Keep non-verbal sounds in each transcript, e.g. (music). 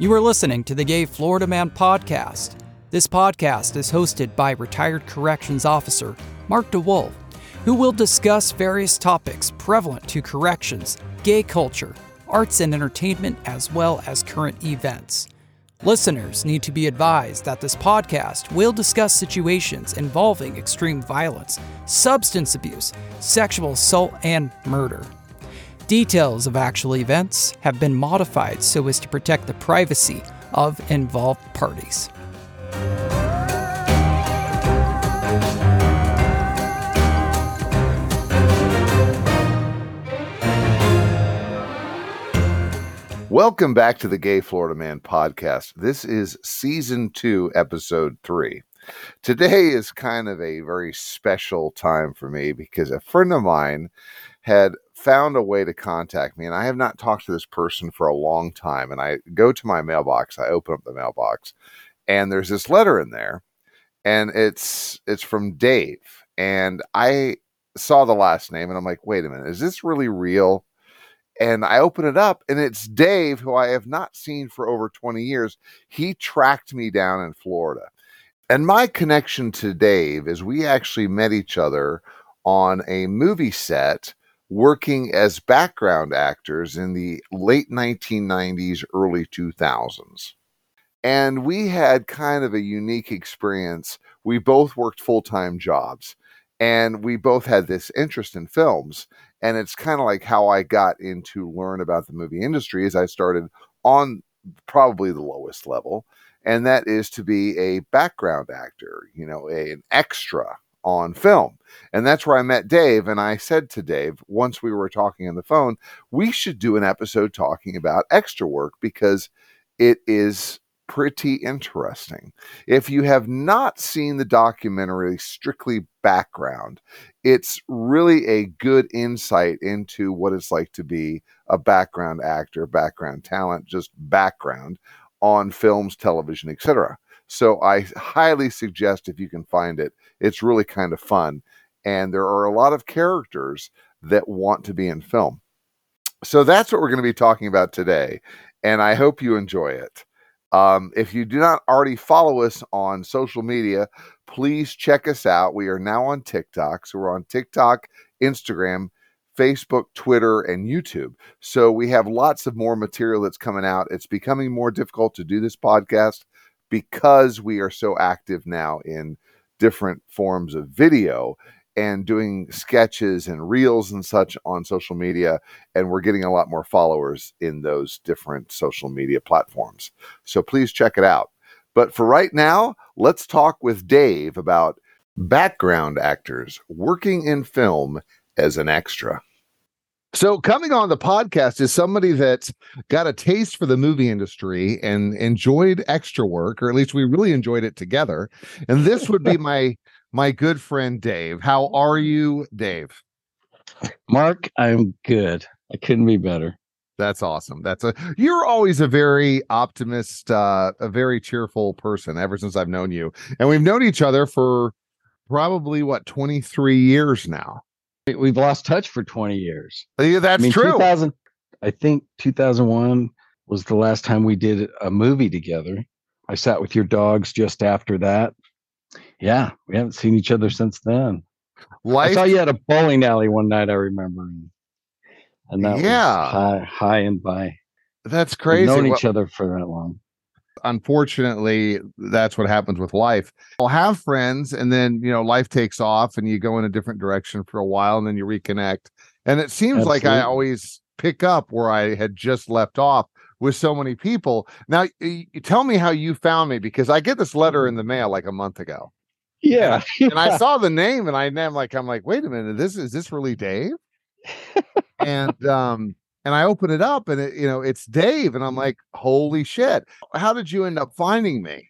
You are listening to the Gay Florida Man podcast. This podcast is hosted by retired corrections officer Mark DeWolf, who will discuss various topics prevalent to corrections, gay culture, arts and entertainment, as well as current events. Listeners need to be advised that this podcast will discuss situations involving extreme violence, substance abuse, sexual assault, and murder. Details of actual events have been modified so as to protect the privacy of involved parties. Welcome back to the Gay Florida Man podcast. This is season two, episode three. Today is kind of a very special time for me because a friend of mine had found a way to contact me, and I have not talked to this person for a long time. And I go to my mailbox, I open up the mailbox, and there's this letter in there, and it's it's from Dave. And I saw the last name, and I'm like, wait a minute, is this really real? and I open it up, and it's Dave, who I have not seen for over 20 years. He tracked me down in Florida. And my connection to Dave is we actually met each other on a movie set working as background actors in the late 1990s, early 2000s. And we had kind of a unique experience. We both worked full time jobs and we both had this interest in films and it's kind of like how i got into learn about the movie industry is i started on probably the lowest level and that is to be a background actor you know a, an extra on film and that's where i met dave and i said to dave once we were talking on the phone we should do an episode talking about extra work because it is pretty interesting. If you have not seen the documentary Strictly Background, it's really a good insight into what it's like to be a background actor, background talent, just background on films, television, etc. So I highly suggest if you can find it, it's really kind of fun. And there are a lot of characters that want to be in film. So that's what we're going to be talking about today. And I hope you enjoy it. Um, if you do not already follow us on social media, please check us out. We are now on TikTok. So we're on TikTok, Instagram, Facebook, Twitter, and YouTube. So we have lots of more material that's coming out. It's becoming more difficult to do this podcast because we are so active now in different forms of video and doing sketches and reels and such on social media. And we're getting a lot more followers in those different social media platforms. So please check it out. But for right now, let's talk with Dave about background actors working in film as an extra. So, coming on the podcast is somebody that's got a taste for the movie industry and enjoyed extra work, or at least we really enjoyed it together. And this would be (laughs) my my good friend Dave. How are you, Dave? Mark, I'm good. I couldn't be better. That's awesome. That's a you're always a very optimist, uh, a very cheerful person ever since I've known you. And we've known each other for probably what 23 years now. We've lost touch for 20 years. Oh, yeah, that's I mean, true. 2000, I think 2001 was the last time we did a movie together. I sat with your dogs just after that. Yeah, we haven't seen each other since then. Life I saw you at a bowling alley one night. I remember, and, that Yeah. was high, high and by. that's crazy. We've known Well, each other for that long. Unfortunately, that's what happens with life. I'll have friends, and then you know, life takes off, and you go in a different direction for a while, and then you reconnect. And it seems like I always pick up where I had just left off with so many people. Now, tell me how you found me because I get this letter in the mail like a month ago, Yeah, (laughs) and I saw the name, and I, am like, I'm like, wait a minute, this is this really Dave? (laughs) and um, and I open it up, and it, you know, it's Dave, and I'm like, holy shit! How did you end up finding me?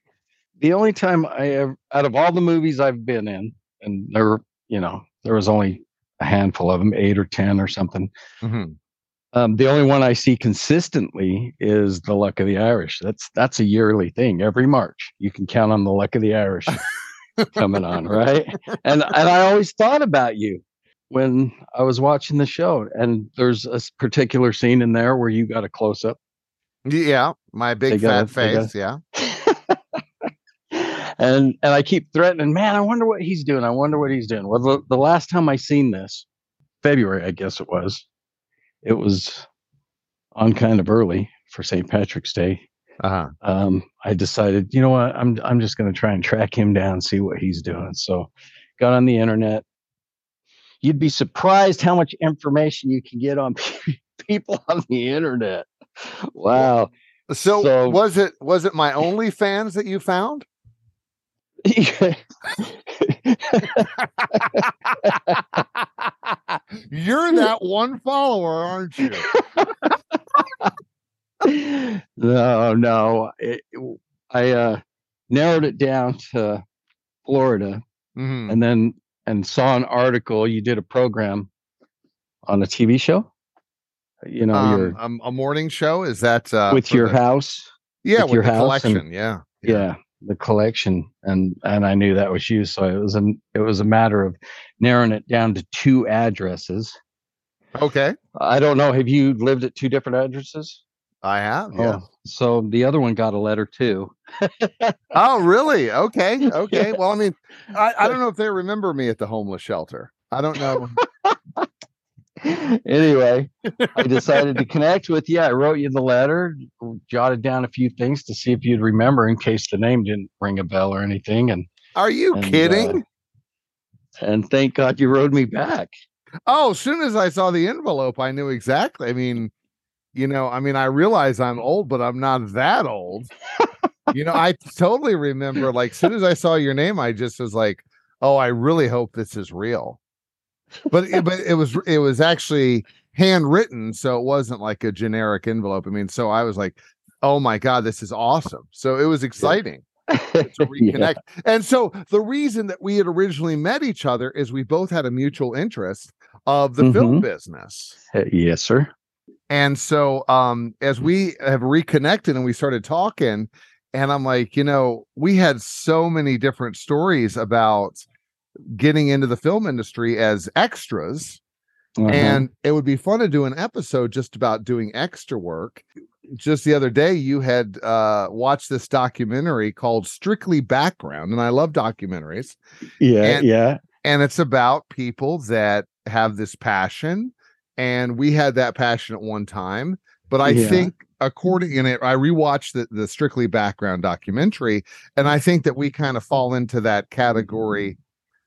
the only time I ever, out of all the movies I've been in, and there, were, you know, there was only a handful of them, eight or ten or something. Mhm. Um, the only one I see consistently is the Luck of the Irish. That's that's a yearly thing. Every March, you can count on the Luck of the Irish coming on, right? (laughs) And and I always thought about you when I was watching the show. And there's a particular scene in there where you got a close up Yeah, My big fat they face. Yeah. (laughs) and and I keep threatening, man, I wonder what he's doing. I wonder what he's doing. Well, the, the last time I seen this, February, I guess it was, it was on kind of early for St. Patrick's Day. Uh huh. Um, I decided, you know what, I'm I'm just gonna try and track him down, see what he's doing. So got on the internet. You'd be surprised how much information you can get on (laughs) people on the internet. Wow. So, So- was it was it my only fans that you found? (laughs) You're that one follower, aren't you? no, no. It, I uh, narrowed it down to Florida, Mhm. and then and saw an article. You did a program on a TV show. You know, Um, your um, a morning show is that uh, with your the- house. yeah with with your the house and- collection yeah Yeah. the collection, and and I knew that was you. So it was a it was a matter of narrowing it down to two addresses. okay I don't know. Have you lived at two different addresses? I have yeah Oh, so the other one got a letter too. oh really okay (laughs) okay well I mean I, I don't know if they remember me at the homeless shelter I don't know (laughs) anyway, I decided to connect with you. I wrote you the letter, jotted down a few things to see if you'd remember in case the name didn't ring a bell or anything. And are you And, uh, kidding and thank God you wrote me back. oh as soon as I saw the envelope I knew exactly I mean you know I mean I realize I'm old but I'm not that old. You know I totally remember like as soon as I saw your name I just was like oh I really hope this is real. But it, but it was it was actually handwritten so it wasn't like a generic envelope. I mean so i was like oh my god this is awesome. So it was exciting (laughs) to Yeah. reconnect. And so the reason that we had originally met each other is we both had a mutual interest of the film Mhm. business. Uh, Yes, sir. And so um as we have reconnected and we started talking and i'm like you know we had so many different stories about getting into the film industry as extras Uh-huh. and it would be fun to do an episode just about doing extra work just the other day you had uh watched this documentary called strictly background and i love documentaries yeah, and- yeah. and it's about people that have this passion and we had that passion at one time but i Yeah. think according in it i rewatched the, the strictly background documentary and i think that we kind of fall into that category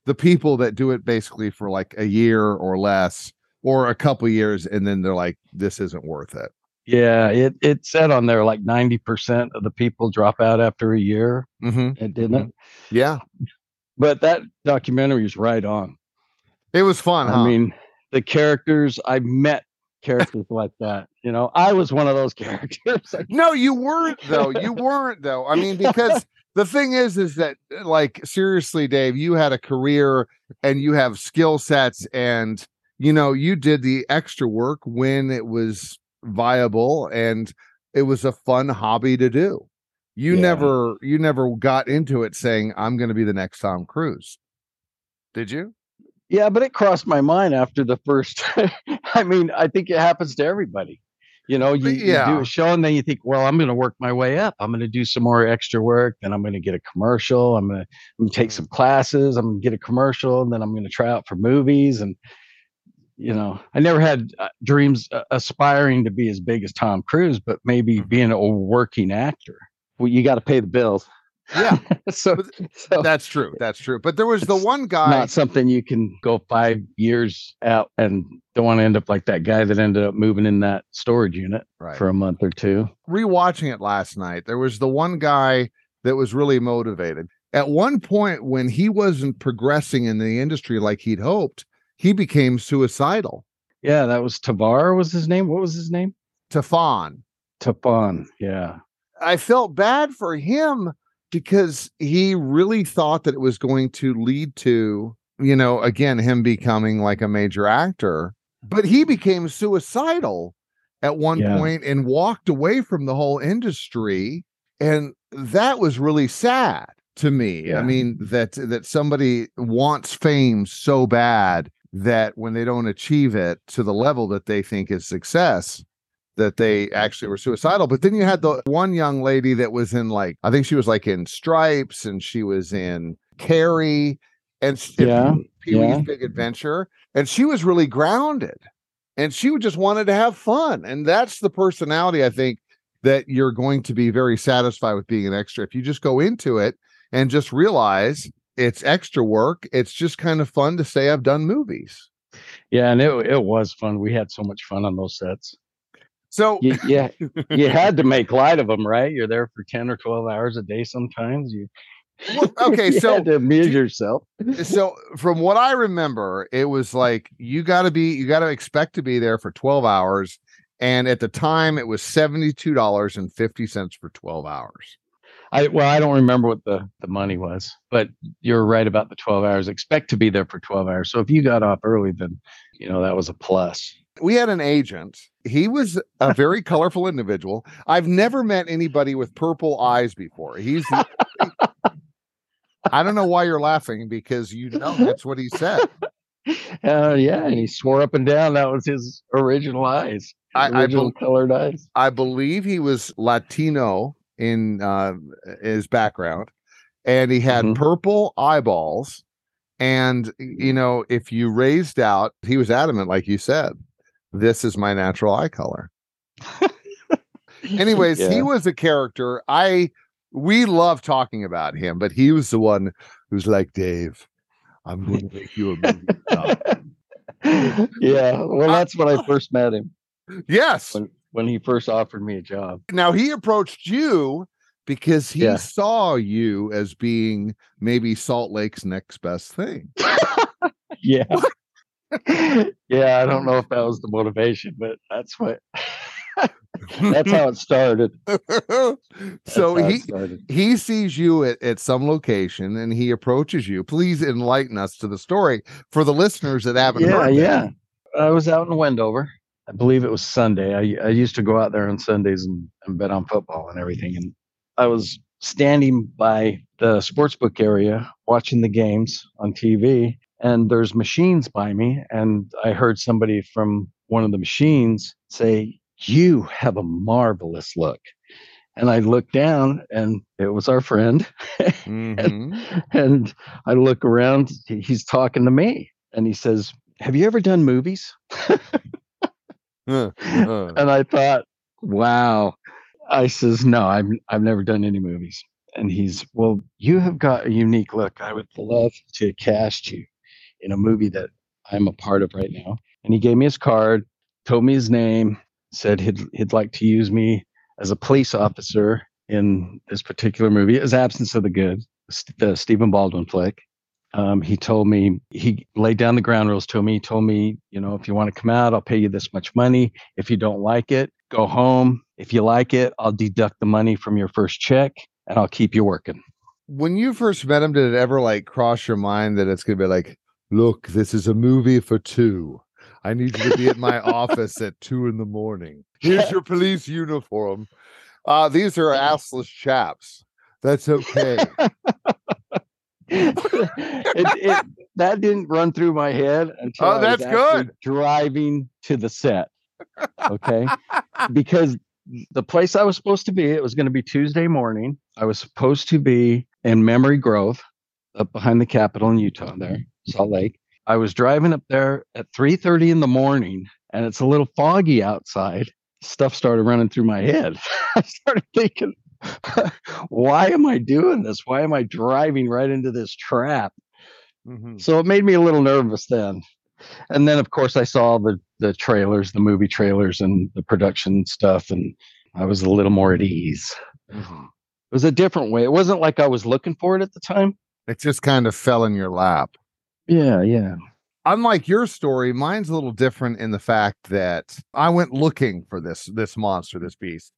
the people that do it basically for like a year or less or a couple years and then they're like this isn't worth it Yeah, it it said on there like ninety percent of the people drop out after a year. mm-hmm. It didn't. yeah But that documentary is right on. it was fun huh? I mean, the characters I've met (laughs) characters like that. You know, I was one of those (laughs) characters. No, you (laughs) weren't though. You weren't though. I mean, because the thing is, is that uh, like seriously, Dave, you had a career and you have skill sets, and you know you did the extra work when it was viable and it was a fun hobby to do. You Yeah. never, you never got into it saying, "I'm going to be the next Tom Cruise." Did you? Yeah, but it crossed my mind after the first. (laughs) I mean, I think it happens to everybody. You know, you, you do a show and then you think, well, I'm going to work my way up. I'm going to do some more extra work. Then I'm going to get a commercial. I'm going to, I'm going to take some classes. I'm going to get a commercial. And then I'm going to try out for movies. And, you know, I never had uh, dreams uh, aspiring to be as big as Tom Cruise, but maybe Mhm. being a working actor. Well, you got to pay the bills. Yeah, (laughs) so, so that's true. That's true. But there was the one guy. not something you can go five years out and don't want to end up like that guy that ended up moving in that storage unit right. for a month or two. rewatching it last night, there was the one guy that was really motivated. At one point, when he wasn't progressing in the industry like he'd hoped, he became suicidal. Yeah, that was Tavar was his name. What was his name? Tafan. Tafan. Yeah. I felt bad for him because he really thought that it was going to lead to, you know, again, him becoming like a major actor. But he became suicidal at one Yeah. point and walked away from the whole industry. And that was really sad to me. I mean, that that somebody wants fame so bad that when they don't achieve it to the level that they think is success, that they actually were suicidal. But then you had the one young lady that was in like, I think she was like in Stripes and she was in Carrie and Yeah, Pee Wee's yeah. Big Adventure. And she was really grounded and she just wanted to have fun. And that's the personality I think that you're going to be very satisfied with being an extra. If you just go into it and just realize it's extra work, it's just kind of fun to say I've done movies. Yeah, and it it was fun. We had so much fun on those sets. So You, yeah, you (laughs) had to make light of them, right? You're there for ten or twelve hours a day. Sometimes you. Well, okay, (laughs) you so- had to amuse yourself. Eh, so from what I remember, it was like you got to be you got to expect to be there for 12 hours and at the time it was $72.50 for 12 hours. I well, I don't remember what the the money was, but you're right about the twelve hours. Expect to be there for twelve hours. So if you got off early, then you know that was a plus. We had an agent. He was a very colorful individual. I've never met anybody with purple eyes before. He's I don't know why you're laughing because you know that's what he said. Uh, yeah, and he swore up and down that was his original eyes, I, I, original bel colored eyes. I believe he was Latino in uh, his background, and he had Mhm. purple eyeballs. And you know, if you raised out, he was adamant, like you said, this is my natural eye color. (laughs) Anyways, he was a character. I we love talking about him, but he was the one who's like, Dave, I'm (laughs) going to make you a movie. star." (laughs) yeah, well, uh, that's when I oh. first met him yes. when when he first offered me a job. Now he approached you because he Yeah. saw you as being maybe Salt Lake's next best thing. Yeah. Yeah, I don't know if that was the motivation, but that's what (laughs) that's how it started. (laughs) So he started. he sees you at, at some location and he approaches you. Please enlighten us to the story for the listeners that haven't Yeah, heard. that. yeah. I was out in Wendover. I believe it was Sunday. I, I used to go out there on Sundays and, and bet on football and everything. And I was standing by the sports book area watching the games on TV. And there's machines by me. And I heard somebody from one of the machines say, You have a marvelous look. And I looked down and it was our friend. (laughs) Mhm. and I look around, he's talking to me. And he says, Have you ever done movies? Uh, (laughs) uh. And I thought, wow. I says, no, I've I've never done any movies. And he's, well, you have got a unique look. I would love to cast you in a movie that I'm a part of right now. And he gave me his card, told me his name, said he'd he'd like to use me as a police officer in this particular movie. It was Absence of the Good, the Stephen Baldwin flick. Um, he told me he laid down the ground rules to me. He told me, you know, if you want to come out, I'll pay you this much money. If you don't like it, go home. If you like it, I'll deduct the money from your first check and I'll keep you working. when you first met him, did it ever like cross your mind that it's gonna be like, look, this is a movie for two. I need you to be at my office at two in the morning. Here's your police uniform. Uh, these are assless chaps. That's okay. (laughs) it, it, that didn't run through my head until Oh, I was that's good. driving to the set. Okay, (laughs) because the place I was supposed to be, it was going to be Tuesday morning. I was supposed to be in Memory Grove, up behind the Capitol in Utah, there, Salt Lake. I was driving up there at 3:30 in the morning, and it's a little foggy outside. Stuff started running through my head. (laughs) I started thinking, (laughs) why am I doing this? Why am I driving right into this trap? Mhm. So it made me a little nervous then. And then, of course, I saw the the trailers, the movie trailers, and the production stuff, and I was a little more at ease. Mhm. It was a different way. It wasn't like I was looking for it at the time. It just kind of fell in your lap. Yeah, yeah. unlike your story, mine's a little different in the fact that I went looking for this this monster, this beast.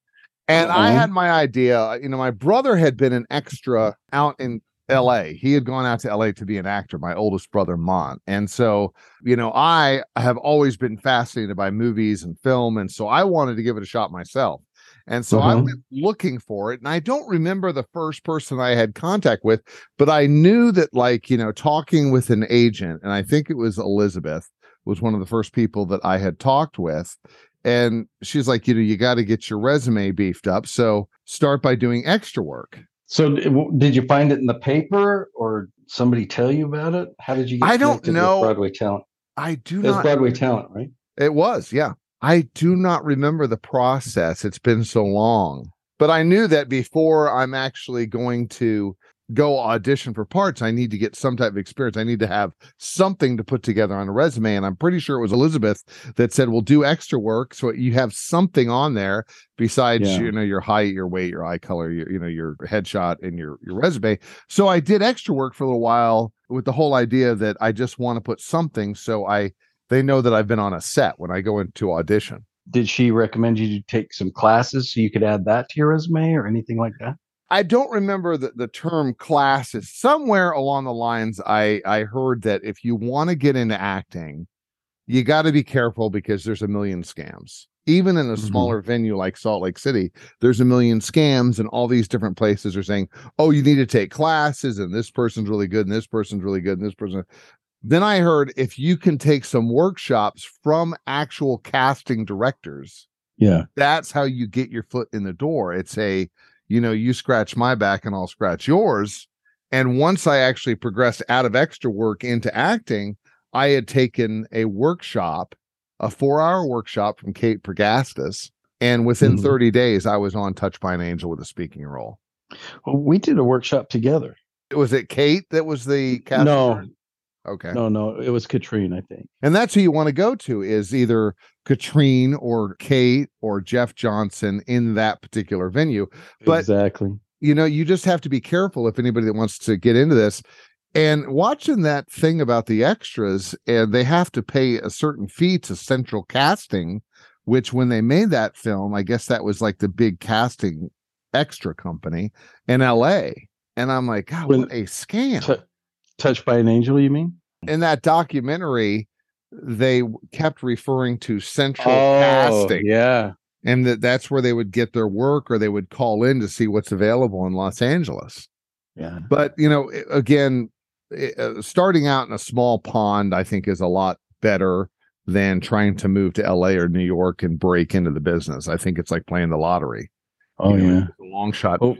And I had my idea, uh, you know, my brother had been an extra out in LA. He had gone out to LA to be an actor, my oldest brother Mont. And so, you know, I have always been fascinated by movies and film and so I wanted to give it a shot myself. And so I Uh-huh. went looking for it and I don't remember the first person I had contact with, but I knew that like, you know, talking with an agent and I think it was Elizabeth was one of the first people that I had talked with. And she's like, you know, you got to get your resume beefed up. So start by doing extra work. So did you find it in the paper or somebody tell you about it? How did you get I don't know. Broadway talent? I do It was not. Broadway talent, right? It was, yeah. I do not remember the process. It's been so long. But I knew that before I'm actually going to go audition for parts, I need to get some type of experience. I need to have something to put together on a resume. And I'm pretty sure it was Elizabeth that said, "Well, do extra work so you have something on there besides Yeah. you know your height, your weight, your eye color, your you know your headshot, and your your resume." So I did extra work for a little while with the whole idea that I just want to put something so I they know that I've been on a set when I go into audition. Did she recommend you to take some classes so you could add that to your resume or anything like that? I don't remember the, the term classes. Somewhere along the lines, I I heard that if you want to get into acting, you got to be careful because there's a million scams. Even in a Mhm. smaller venue like Salt Lake City, there's a million scams, and all these different places are saying, "Oh, you need to take classes, and this person's really good, and this person's really good, and this person." Then I heard if you can take some workshops from actual casting directors, Yeah. that's how you get your foot in the door. It's a, you know, you scratch my back and I'll scratch yours. And once I actually progressed out of extra work into acting, I had taken a workshop, a four hour workshop from Kate Pregastis. And within Mhm. 30 days, I was on Touch by an Angel with a speaking role. Well, we did a workshop together. Was it Kate that was the casting? No. Okay. No, no, it was Katrine, I think. And that's who you want to go to is either Katrine or Kate or Jeff Johnson in that particular venue. But exactly. you know, you just have to be careful if anybody that wants to get into this. And watching that thing about the extras, and they have to pay a certain fee to Central Casting, which when they made that film, I guess that was like the big casting extra company in LA. And I'm like, God, When- what a scam. Touched by an angel, you mean? in that documentary, they kept referring to Central Oh, Casting yeah. and that that's where they would get their work or they would call in to see what's available in Los Angeles. Yeah. But you know, again, uh, starting out in a small pond, I think, is a lot better than trying to move to LA or New York and break into the business. I think it's like playing the lottery. Oh, You know, yeah. long shot. Oh,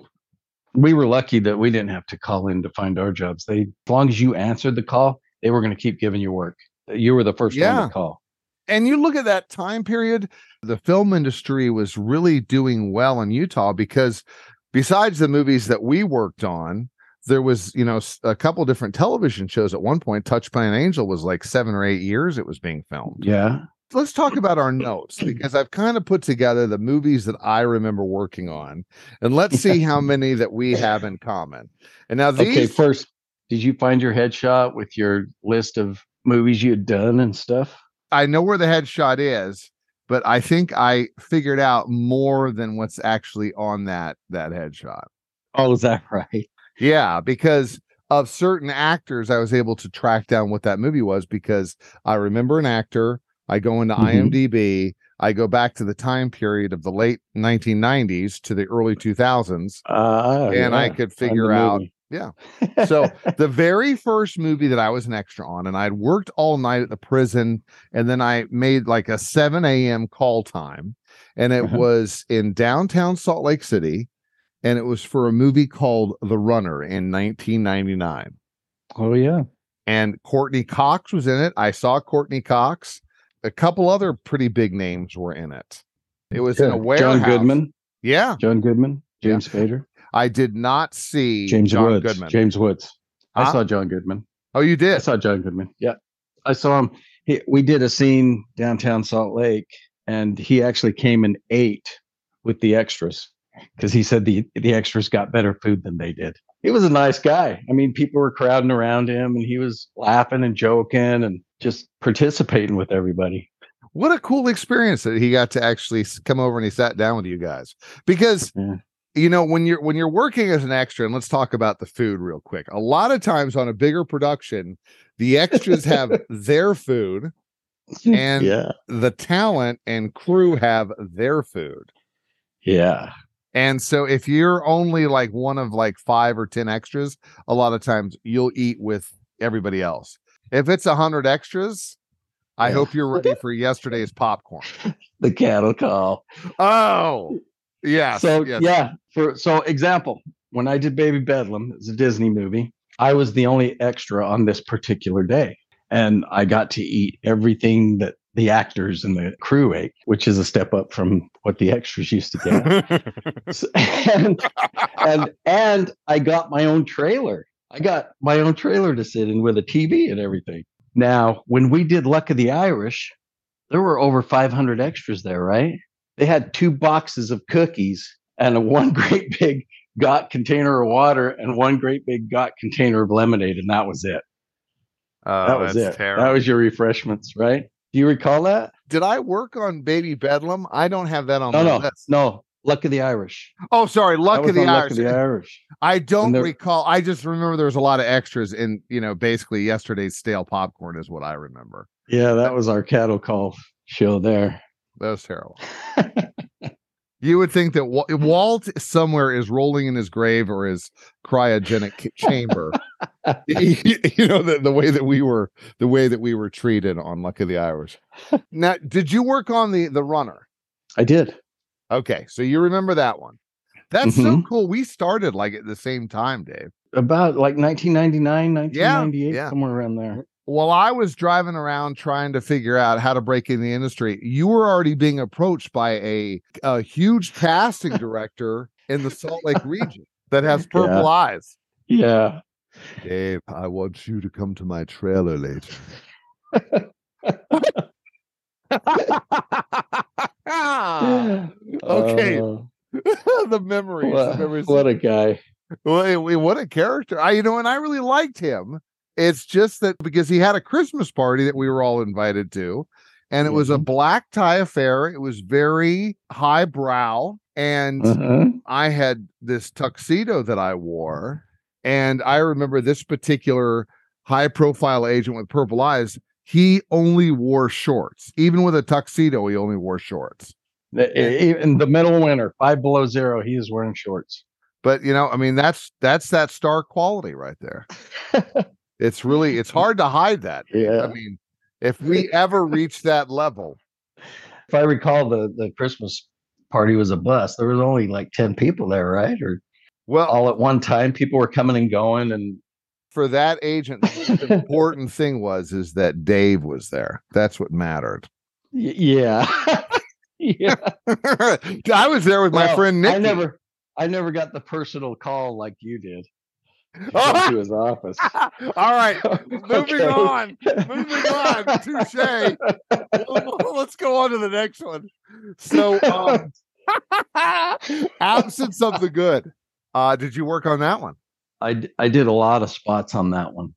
we were lucky that we didn't have to call in to find our jobs. They, as long as you answered the call, they were going to keep giving you work. You were the first one Yeah. to call. and you look at that time period, the film industry was really doing well in Utah because besides the movies that we worked on, there was, you know, a couple different television shows at one point. Touched by an Angel was like seven or eight years it was being filmed. Yeah. Let's talk about our (clears throat) notes because I've kind of put together the movies that I remember working on, and let's see how many that we have in common. And now these, Okay. First, did you find your headshot with your list of movies you had done and stuff? I know where the headshot is, but I think I figured out more than what's actually on that that headshot. Oh, is that (laughs) right? Yeah, because of certain actors, I was able to track down what that movie was because I remember an actor. I go into Mhm. IMDb. I go back to the time period of the late 1990s to the early 2000s. Uh, And I could figure out- yeah. So (laughs) the very first movie that I was an extra on, and I'd worked all night at the prison, and then I made like a 7 a.m. call time, and it Uh-huh. was in downtown Salt Lake City, and it was for a movie called The Runner in 1999. oh, yeah. And Courteney Cox was in it. I saw Courteney Cox. A couple other pretty big names were in it. It was in a Yeah. warehouse. John Goodman. Yeah, John Goodman. Yeah. James Fader. I did not see James John Woods. Goodman. James Woods. I Huh? saw John Goodman. oh, you did? I saw John Goodman. Yeah. I saw him. He, we did a scene downtown Salt Lake, and he actually came and ate with the extras because he said the, the extras got better food than they did. He was a nice guy. I mean, people were crowding around him, and he was laughing and joking and just participating with everybody. what a cool experience that he got to actually come over and he sat down with you guys because Yeah. you know when you're when you're working as an extra and let's talk about the food real quick a lot of times on a bigger production the extras have (laughs) their food and yeah. the talent and crew have their food Yeah. and so if you're only like one of like five or ten extras a lot of times you'll eat with everybody else if it's a hundred extras I Yeah. hope you're (laughs) ready for yesterday's popcorn. (laughs) The cattle call. Oh, yes. so yes. yeah, for so example, when I did Baby Bedlam, it's a Disney movie. I was the only extra on this particular day, and I got to eat everything that the actors and the crew ate, which is a step up from what the extras used to get. (laughs) S- and and and I got my own trailer. I got my own trailer to sit in with a TV and everything. Now, when we did Luck of the Irish, there were over 500 extras there, right? They had two boxes of cookies and a one (laughs) great big got container of water and one great big got container of lemonade, and that was it. Oh, That was that's it. terrible. That was your refreshments, right? Do you recall that? Did I work on Baby Bedlam? I don't have that on No, my no, list. no. Luck of the Irish. Oh, sorry, Luck of the Luck Irish. of the Irish. I don't recall. I just remember there was a lot of extras in, you know, basically yesterday's stale popcorn is what I remember. Yeah, that was our cattle call show there. That was terrible. (laughs) you would think that Wa- Walt somewhere is rolling in his grave or his cryogenic chamber. you (laughs) (laughs) you know the, the way that we were the way that we were treated on Luck of the Irish. Now, did you work on the the runner? I did. Okay, so you remember that one. That's so Mhm. cool. We started like at the same time, Dave. About like 1999, 1998, yeah. somewhere around there. While I was driving around trying to figure out how to break in the industry, you were already being approached by a, a huge casting director in the Salt Lake region that has (laughs) purple Yeah. eyes. Yeah. Dave, I want you to come to my trailer later. (laughs) (laughs) Okay. Uh, (laughs) the memories. the what, memories. what a guy. Wait, what a character. I, you know, and I really liked him. It's just that because he had a Christmas party that we were all invited to, and it was a Mhm. black tie affair. It was very highbrow. And Uh-huh. I had this tuxedo that I wore. And I remember this particular high profile agent with purple eyes, he only wore shorts. Even with a tuxedo, he only wore shorts. In the middle of winter, five below zero, he is wearing shorts. But you know, I mean, that's that's that star quality right there. (laughs) it's really it's hard to hide that. Yeah. I mean, if we ever reach that level, (laughs) If I recall, the, the Christmas party was a bus. There was only like 10 people there, right? Or well, all at one time, people were coming and going. And for that agent, the (laughs) important thing was is that Dave was there. That's what mattered. y- yeah. (laughs) yeah. (laughs) I was there with my friend Nick. I never, I never got the personal call like you did. to Oh! to his office. All right, moving Okay. on. Moving on. Touche. Let's go on to the next one. So, um, absence of the good. Uh, did you work on that one? I, I did a lot of spots on that one.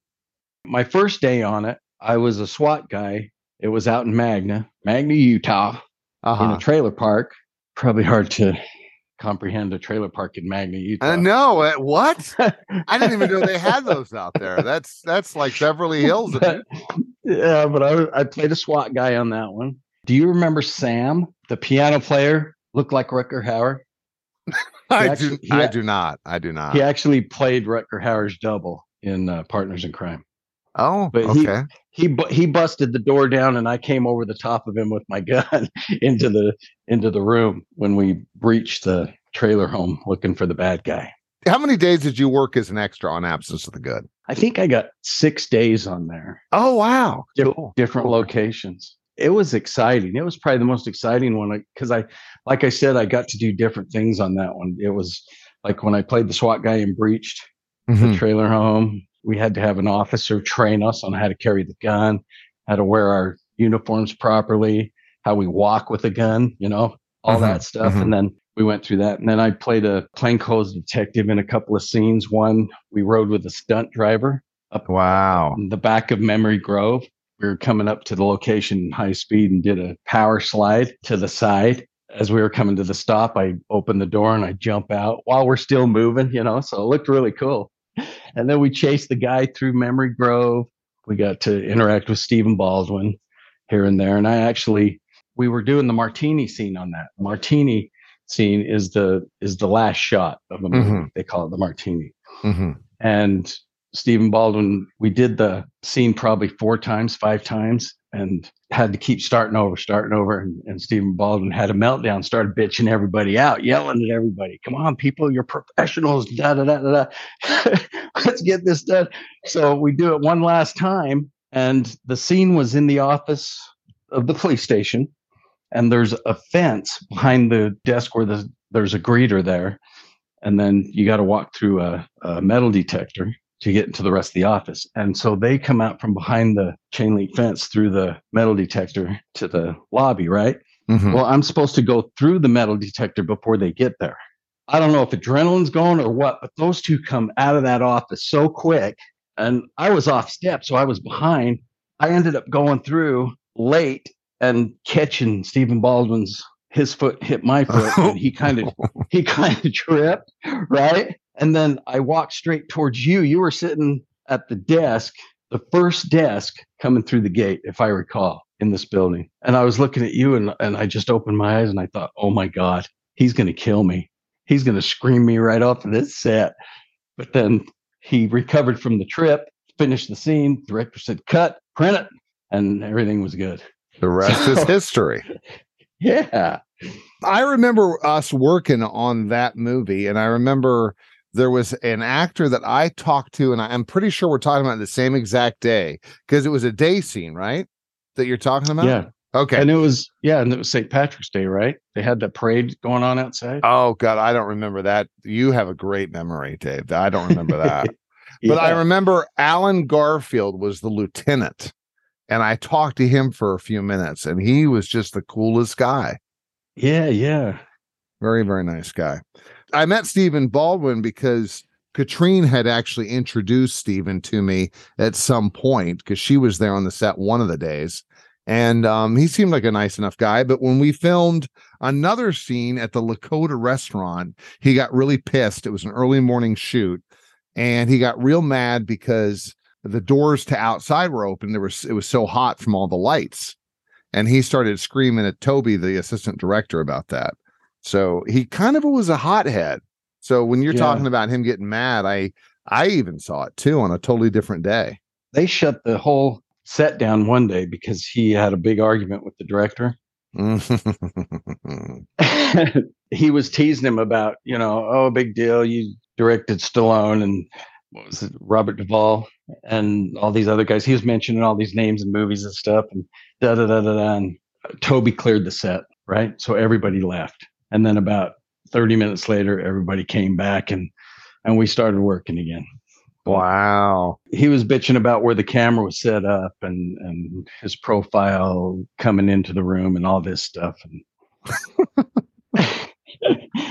My first day on it, I was a SWAT guy. It was out in Magna, Magna, Utah, in Uh-huh. a trailer park. Probably hard to comprehend a trailer park in Magna, Utah. Uh, no, uh, what? (laughs) I didn't even know they had those out there. That's that's like Beverly Hills. But- yeah, but I, I played a SWAT guy on that one. Do you remember Sam, the piano player? Looked like Rutger Hauer. (laughs) (laughs) I actually- do. I do not. I do not. He actually played Rutger Hauer's double in uh, Partners in Crime. Oh, but he- okay. he bu- he busted the door down and I came over the top of him with my (laughs) gun into the into the room when we breached the trailer home looking for the bad guy. How many days did you work as an extra on Absence of the Good? I think I got 6 days on there. Oh wow, Diff- Cool. different Cool. locations. It was exciting. It was probably the most exciting one because I like I said I got to do different things on that one. It was like when I played the SWAT guy in breached Mhm. the trailer home. We had to have an officer train us on how to carry the gun, how to wear our uniforms properly, how we walk with a gun, you know, all Mhm, that stuff. mhm. And then we went through that. And then I played a plainclothes detective in a couple of scenes. One, we rode with a stunt driver up Wow. the back of Memory Grove. We were coming up to the location high speed and did a power slide to the side. As we were coming to the stop, I opened the door and I jump out while we're still moving, you know, so it looked really cool. And then we chased the guy through Memory Grove. We got to interact with Stephen Baldwin here and there. And I actually, we were doing the martini scene on that. Martini scene is the is the last shot of a movie. Mhm. They call it the martini Mhm. and Stephen Baldwin, we did the scene probably four times, five times, and had to keep starting over, starting over. And, and Stephen Baldwin had a meltdown, started bitching everybody out, yelling at everybody, come on, people, you're professionals, da da da da da. (laughs) Let's get this done. So we do it one last time. And the scene was in the office of the police station. And there's a fence behind the desk where the, there's a greeter there. And then you got to walk through a, a metal detector to get into the rest of the office. And so they come out from behind the chain link fence through the metal detector to the lobby, right? Mhm. Well, I'm supposed to go through the metal detector before they get there. I don't know if adrenaline's going or what, but those two come out of that office so quick. And I was off step, so I was behind. I ended up going through late and catching Stephen Baldwin's his foot hit my foot and he kind of (laughs) he kind of tripped, right? And then I walked straight towards you. You were sitting at the desk, the first desk coming through the gate, if I recall, in this building. And I was looking at you and, and I just opened my eyes and I thought, oh my God, he's going to kill me. He's going to scream me right off of this set. But then he recovered from the trip, finished the scene. Director said, cut, print it. And everything was good. The rest is history. (laughs) Yeah. I remember us working on that movie, and I remember there was an actor that I talked to, and I'm pretty sure we're talking about the same exact day because it was a day scene, right? That you're talking about? Yeah. Okay. And it was, yeah. And it was St. Patrick's Day, right? They had the parade going on outside. Oh God, I don't remember that. You have a great memory, Dave. I don't remember that. (laughs) But I remember Allen Garfield was the lieutenant, and I talked to him for a few minutes, and he was just the coolest guy. Yeah. Yeah. Very, very nice guy. I met Stephen Baldwin because Katrine had actually introduced Stephen to me at some point because she was there on the set one of the days. And um, he seemed like a nice enough guy. But when we filmed another scene at the Lakota restaurant, he got really pissed. It was an early morning shoot. And he got real mad because the doors to outside were open. There was it was so hot from all the lights. And he started screaming at Toby, the assistant director, about that. So he kind of was a hothead. So when you're Yeah. talking about him getting mad, I I even saw it too on a totally different day. They shut the whole set down one day because he had a big argument with the director. (laughs) (laughs) he was teasing him about, you know, oh, big deal. You directed Stallone and what was it, Robert Duvall and all these other guys. He was mentioning all these names and movies and stuff and da da da da da. And Toby cleared the set, right? So everybody left. And then about 30 minutes later, everybody came back and and we started working again. wow. He was bitching about where the camera was set up and and his profile coming into the room and all this stuff. And (laughs)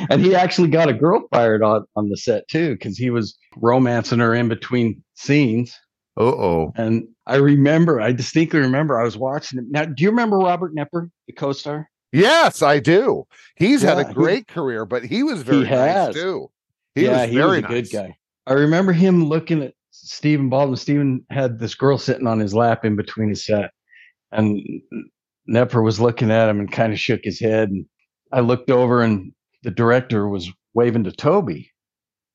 and he actually got a girl fired on, on the set too, because he was romancing her in between scenes. Uh oh. And I remember, I distinctly remember I was watching it. Now, do you remember Robert Knepper, the co-star? Yes, I do. He's had Yeah, a he- great career, but he was very nice has. too. He yeah, was he very was a nice. good guy. I remember him looking at Stephen Baldwin. Stephen had this girl sitting on his lap in between his set, and Knepper was looking at him and kind of shook his head. And I looked over, and the director was waving to Toby,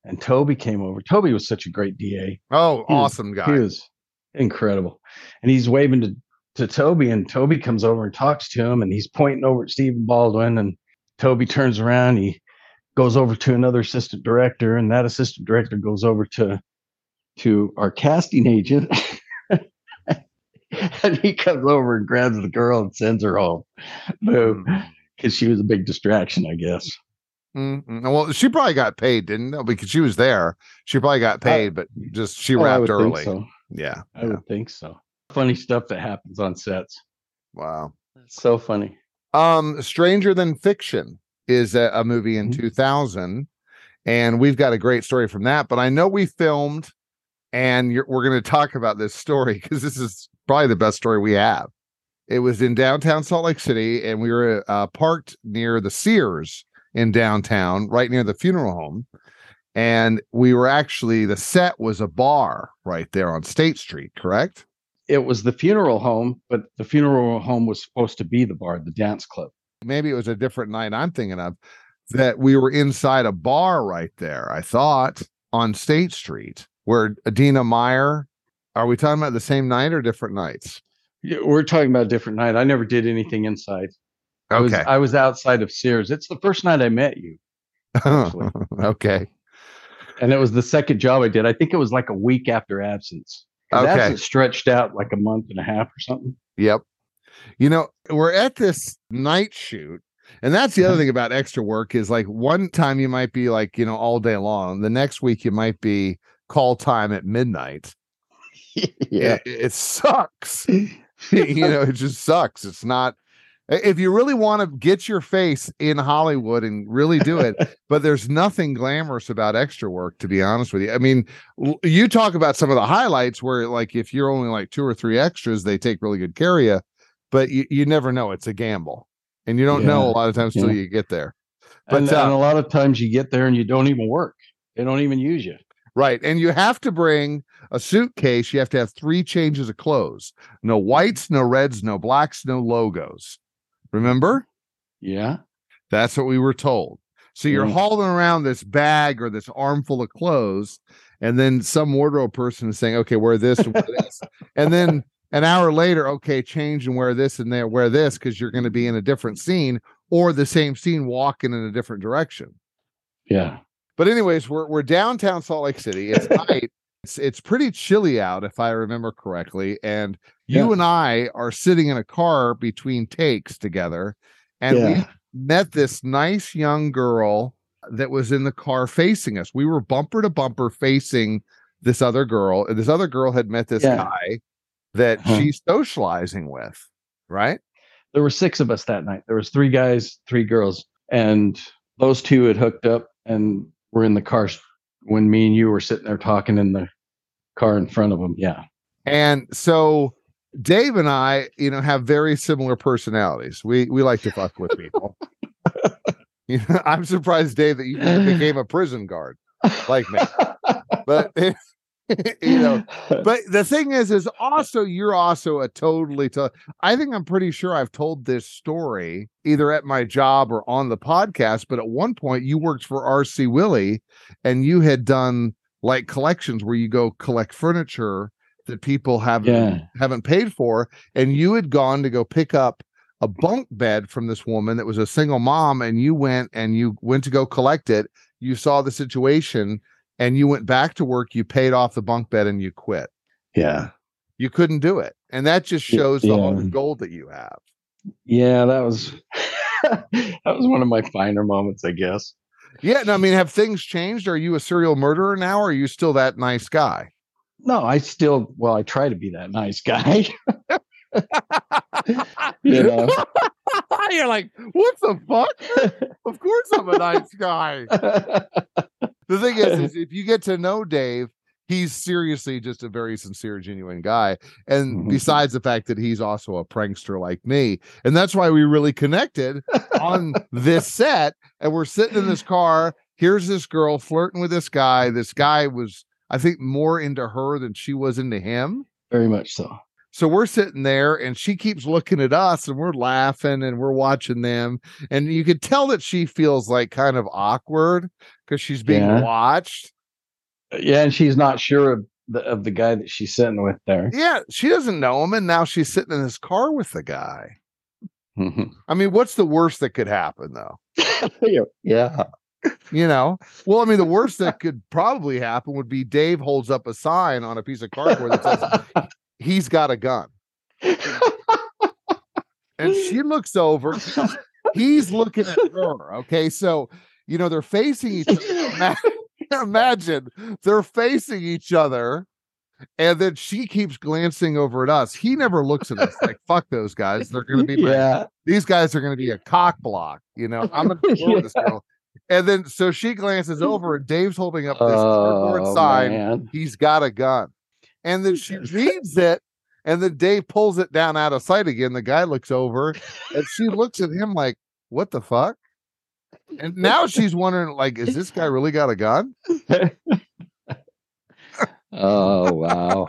and Toby came over. Toby was such a great DA. Oh, He was- awesome guy. He was incredible, and he's waving to to Toby, and Toby comes over and talks to him, and he's pointing over at Stephen Baldwin, and Toby turns around, he goes over to another assistant director, and that assistant director goes over to to our casting agent. (laughs) and he comes over and grabs the girl and sends her home. Boom. Hmm. Because she was a big distraction, I guess. Mm-mm. Well, she probably got paid, didn't know because she was there. She probably got paid, but just she Oh, wrapped early. so. Yeah. I yeah. would think so. Funny stuff that happens on sets. Wow. It's so funny. Um, Stranger Than Fiction is a, a movie in Mhm. 2000, and we've got a great story from that. But I know we filmed, and you're, we're going to talk about this story because this is probably the best story we have. It was in downtown Salt Lake City, and we were uh, parked near the Sears in downtown, right near the funeral home. And we were actually the set was a bar right there on State Street, correct? It was the funeral home, but the funeral home was supposed to be the bar, the dance club. maybe it was a different night I'm thinking of that we were inside a bar right there, I thought, on State Street where Adina Meyer. Are we talking about the same night or different nights? We're talking about a different night. I never did anything inside. I was Okay. I was outside of Sears. It's the first night I met you, (laughs) okay. and it was the second job I did. I think it was like a week after absence. Okay. Absence stretched out like a month and a half or something. Yep. You know, we're at this night shoot. And that's the other Mhm. thing about extra work is like one time you might be like, you know, all day long. The next week you might be call time at midnight. (laughs) It, it sucks. (laughs) (laughs) you know, it just sucks. It's not if you really want to get your face in Hollywood and really do it, (laughs) but there's nothing glamorous about extra work, to be honest with you. I mean, you talk about some of the highlights where, like, if you're only like two or three extras, they take really good care of you, but you, you never know. It's a gamble, and you don't know a lot of times till yeah. you get there. But, and, uh, and a lot of times you get there and you don't even work. They don't even use you. Right. And you have to bring a suitcase. You have to have three changes of clothes no whites, no reds, no blacks, no logos. Remember? Yeah. That's what we were told. So you're Mm. hauling around this bag or this armful of clothes, and then some wardrobe person is saying, "Okay, wear this and wear this," and then an hour later, okay, change and wear this and there, wear this because you're going to be in a different scene or the same scene walking in a different direction. Yeah. But anyways, we're we're downtown Salt Lake City. It's (laughs) night. It's it's pretty chilly out, if I remember correctly. And you Yeah. and I are sitting in a car between takes together, and we met this nice young girl that was in the car facing us. We were bumper to bumper facing this other girl, and this other girl had met this Yeah. guy that Huh. she's socializing with, right? There were six of us that night. There was three guys, three girls, and those two had hooked up and were in the car when me and you were sitting there talking in the car in front of them. Yeah. And so Dave and I, you know, have very similar personalities. We we like to fuck with people. (laughs) you know, I'm surprised, Dave, that you became a prison guard like me. But (laughs) (laughs) you know, (laughs) but the thing is, is also you're also a totally. To, I think I'm pretty sure I've told this story either at my job or on the podcast. But at one point, you worked for RC Willey, and you had done like collections where you go collect furniture that people haven't Yeah. haven't paid for, and you had gone to go pick up a bunk bed from this woman that was a single mom, and you went and you went to go collect it. You saw the situation and you went back to work, you paid off the bunk bed and you quit. yeah. You couldn't do it. And that just shows the yeah. heart of gold that you have. Yeah. That was (laughs) that was one of my finer moments, I guess. Yeah. No, I mean, have things changed? Are you a serial murderer now? Or are you still that nice guy? No, I still well, I try to be that nice guy. (laughs) you know. (laughs) You're like, what the fuck? of course I'm a nice guy. The thing is, is (laughs) if you get to know Dave, he's seriously just a very sincere, genuine guy. And Mhm. besides the fact that he's also a prankster like me, and that's why we really connected on (laughs) this set. And we're sitting in this car. Here's this girl flirting with this guy. This guy was, I think, more into her than she was into him. Very much so. So we're sitting there and she keeps looking at us and we're laughing and we're watching them. And you could tell that she feels like kind of awkward because she's being Yeah. watched. Yeah, and she's not sure of the of the guy that she's sitting with there. Yeah, she doesn't know him. And now she's sitting in this car with the guy. Mhm. I mean, what's the worst that could happen though? (laughs) yeah. You know? Well, I mean, the worst that could probably happen would be Dave holds up a sign on a piece of cardboard that says, (laughs) he's got a gun. And she looks over. (laughs) He's looking at her. Okay. So, you know, they're facing each other. (laughs) Imagine they're facing each other. And then she keeps glancing over at us. He never looks at us like, fuck those guys. They're going to be, yeah. these guys are going to be a cock block. You know, I'm going to go with this girl. And then so she glances over and Dave's holding up this cardboard Oh, sign man. he's got a gun. And then she reads it, and then Dave pulls it down out of sight again. The guy looks over, and she (laughs) looks at him like, "What the fuck?" And now (laughs) she's wondering, like, is this guy really got a gun? (laughs) Oh wow.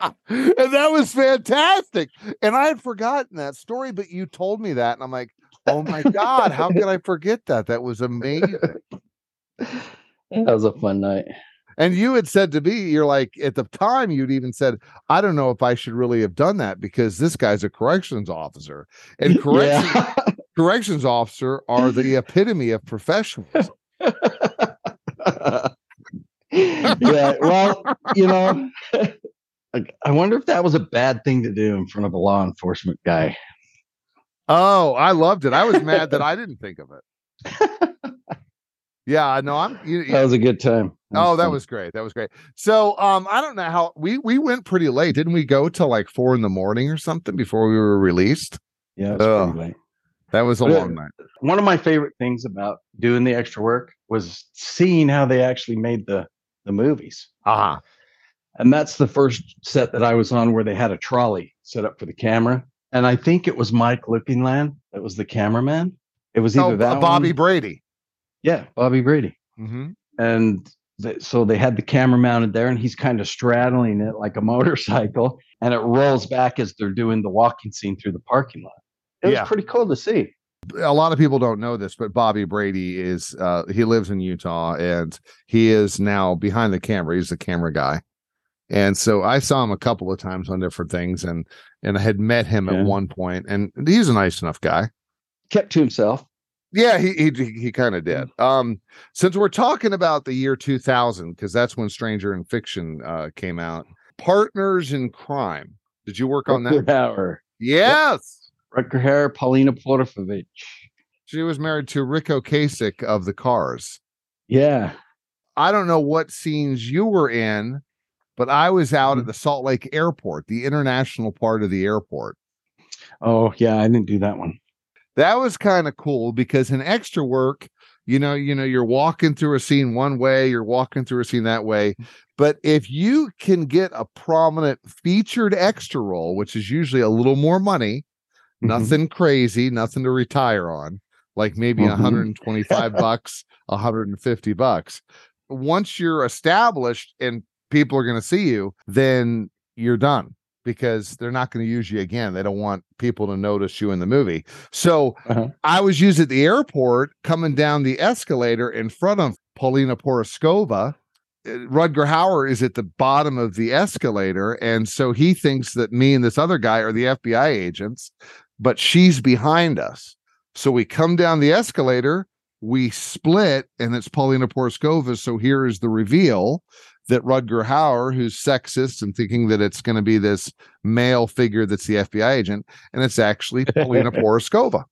and that was fantastic. And I had forgotten that story, but you told me that, and I'm like, oh my god, how could I forget that? That was amazing. that was a fun night. And you had said to me, you're like, at the time, you'd even said, I don't know if I should really have done that because this guy's a corrections officer. And corrections, (laughs) Yeah. corrections officer are the epitome of professionals. (laughs) yeah. Well, you know, (laughs) I wonder if that was a bad thing to do in front of a law enforcement guy. Oh, I loved it. I was mad that I didn't think of it. Yeah, no, I'm. You- That was a good time. Oh, that was great. That was great. So, um, I don't know how we we went pretty late, didn't we? Go till like four in the morning or something before we were released. yeah. Was pretty late. That was a Yeah. long night. One of my favorite things about doing the extra work was seeing how they actually made the the movies. Ah, And that's the first set that I was on where they had a trolley set up for the camera. And I think it was Mike Lookinland that was the cameraman. It was either oh, that Bobby one- Brady. yeah, Bobby Brady. hmm And so they had the camera mounted there, and he's kind of straddling it like a (laughs) motorcycle, and it rolls back as they're doing the walking scene through the parking lot. It Yeah. was pretty cool to see. a lot of people don't know this, but Bobby Brady is uh he lives in Utah and he is now behind the camera. He's the camera guy. And so I saw him a couple of times on different things and and I had met him Yeah. at one point and he's a nice enough guy. Kept to himself. Yeah, he he he kind of did. Um since we're talking about the year 2000 because that's when Stranger in Fiction uh came out. Partners in Crime. Did you work on that? Hauer. Yes. Rutger Hauer, Paulina Porizkova. She was married to Ric Ocasek of the Cars. Yeah. I don't know what scenes you were in, but I was out Mm-hmm. at the Salt Lake Airport, the international part of the airport. Oh, yeah. I didn't do that one. That was kind of cool because in extra work, you know, you know, you're walking through a scene one way, you're walking through a scene that way. But if you can get a prominent featured extra role, which is usually a little more money, Mhm. nothing crazy, nothing to retire on, like maybe Mhm. 125 bucks, 150 bucks. Once you're established and people are going to see you, then you're done because they're not going to use you again. They don't want people to notice you in the movie. So Uh-huh. I was used at the airport coming down the escalator in front of Paulina Porizkova. Uh, Rutger Hauer is at the bottom of the escalator. And so he thinks that me and this other guy are the FBI agents, but she's behind us. So we come down the escalator, we split, and it's Paulina Porizkova. So here is the reveal that Rutger Hauer, who's sexist and thinking that it's going to be this male figure that's the FBI agent, and it's actually (laughs) Paulina Porizkova.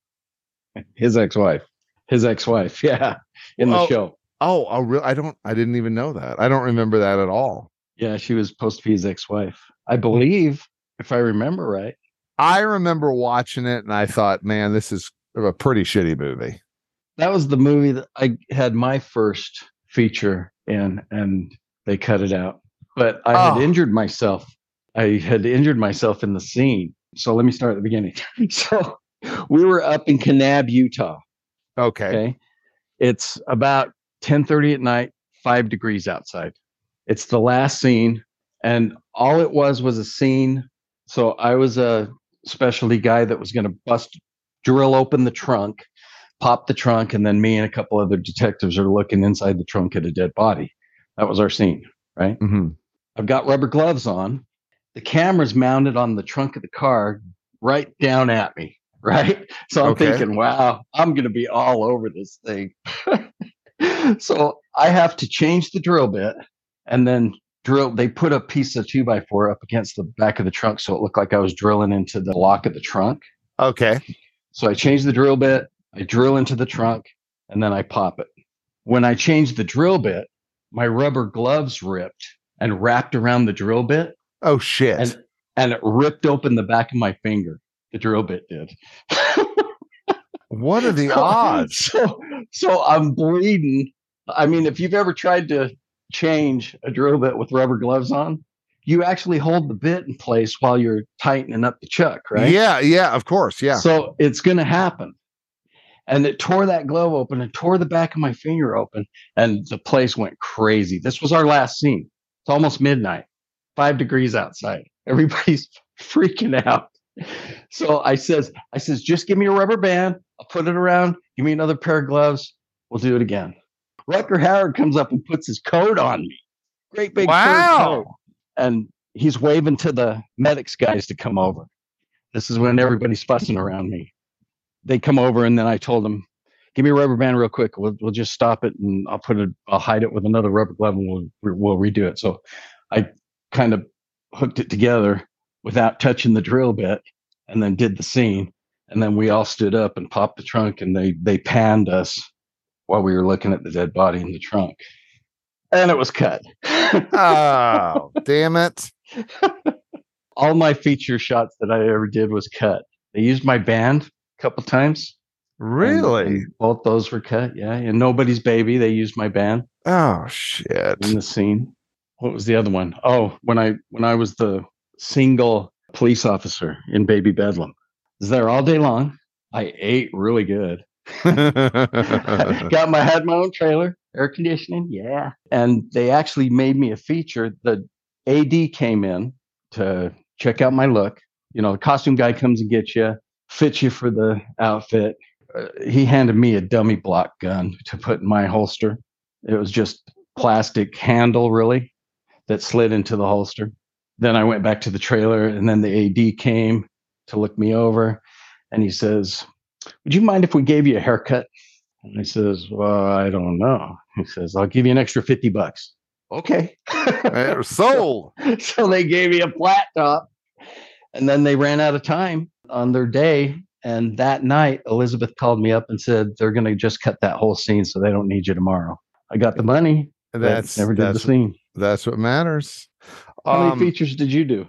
His ex wife. His ex wife. Yeah. In the Oh. show. Oh, oh, real? I don't. I didn't even know that. I don't remember that at all. Yeah. She was supposed to be his ex wife. I believe, if I remember right. I remember watching it, and I thought, man, this is a pretty shitty movie. that was the movie that I had my first feature in, and they cut it out. But I Oh. had injured myself. I had injured myself in the scene. So let me start at the beginning. (laughs) so we were up in Kanab, Utah. Okay. Okay. It's about 10:30 at night, five degrees outside. It's the last scene, and all it was was a scene. So I was a specialty guy that was going to bust, drill open the trunk, pop the trunk, and then me and a couple other detectives are looking inside the trunk at a dead body. That was our scene, right? Mhm. I've got rubber gloves on. The camera's mounted on the trunk of the car right down at me. (laughs) Right. So I'm Okay. thinking, wow, I'm going to be all over this thing. (laughs) so I have to change the drill bit and then drill. They put a piece of two by four up against the back of the trunk. So it looked like I was drilling into the lock of the trunk. Okay. So I change the drill bit, I drill into the trunk, and then I pop it. When I change the drill bit, my rubber gloves ripped and wrapped around the drill bit Oh shit. and and it ripped open the back of my finger. The drill bit did. what are the (laughs) So- odds? So so I'm bleeding. I mean, if you've ever tried to change a drill bit with rubber gloves on, you actually hold the bit in place while you're tightening up the chuck, right? Yeah. Yeah. Of course. Yeah. So it's going to happen. And it tore that glove open and tore the back of my finger open, and the place went crazy. This was our last scene. It's almost midnight, five degrees outside. (laughs) Everybody's freaking out. So I says, I says, just give me a rubber band. I'll put it around. Give me another pair of gloves. We'll do it again. Rutger Howard comes up and puts his coat on me. great big fur coat. And he's waving to the medics guys to come over. This is when everybody's fussing around me. They come over, and then I told them, "Give me a rubber band real quick. We'll, we'll just stop it, and I'll put it. I'll hide it with another rubber glove, and we'll we'll redo it." So I kind of hooked it together without touching the drill bit, and then did the scene. And then we all stood up and popped the trunk, and they they panned us while we were looking at the dead body in the trunk, and it was cut. oh, (laughs) damn it! all my feature shots that I ever did was cut. They used my band a couple times. Really? And, and both those were cut. Yeah. And nobody's baby. They used my band. Oh shit! In the scene. What was the other one? Oh, when I when I was the single police officer in Baby Bedlam. I was there all day long. I ate really good. (laughs) Got my had my own trailer, air conditioning, yeah. And they actually made me a feature. The AD came in to check out my look. You know, the costume guy comes and gets you, fits you for the outfit. Uh, he handed me a dummy block gun to put in my holster. It was just plastic handle, really, that slid into the holster. Then I went back to the trailer, and then the AD came to look me over, and he says, "Would you mind if we gave you a haircut?" And I says, "Well, I don't know." He says, "I'll give you an extra fifty bucks." Okay, sold. (laughs) so they gave me a flat top and then they ran out of time on their day. And that night, Elizabeth called me up and said they're going to just cut that whole scene, so they don't need you tomorrow. I got the money. That's never did that's, the scene. That's what matters. How um, many features did you do?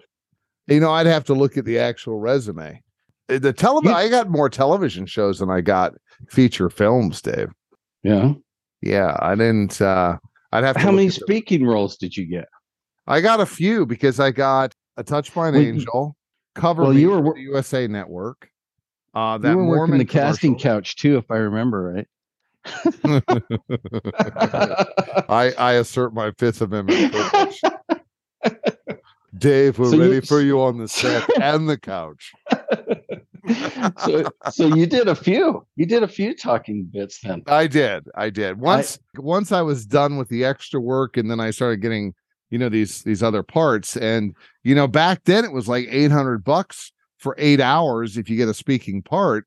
You know, I'd have to look at the actual resume. Uh, the television, I got more television shows than I got feature films, Dave. Yeah, yeah. I didn't. uh I'd have. To how many speaking roles did you get? I got a few because I got a Touch by an Angel, cover well, you were the USA Network. Uh, that you were Mormon working the casting couch too, if I remember right. (laughs) I I assert my Fifth Amendment privilege. (laughs) Dave, we're so ready for you on the set and the couch. (laughs) so, so you did a few. You did a few talking bits then. I did. I did. Once I, once I was done with the extra work, and then I started getting you know these these other parts. And you know back then it was like 800 bucks for eight hours if you get a speaking part.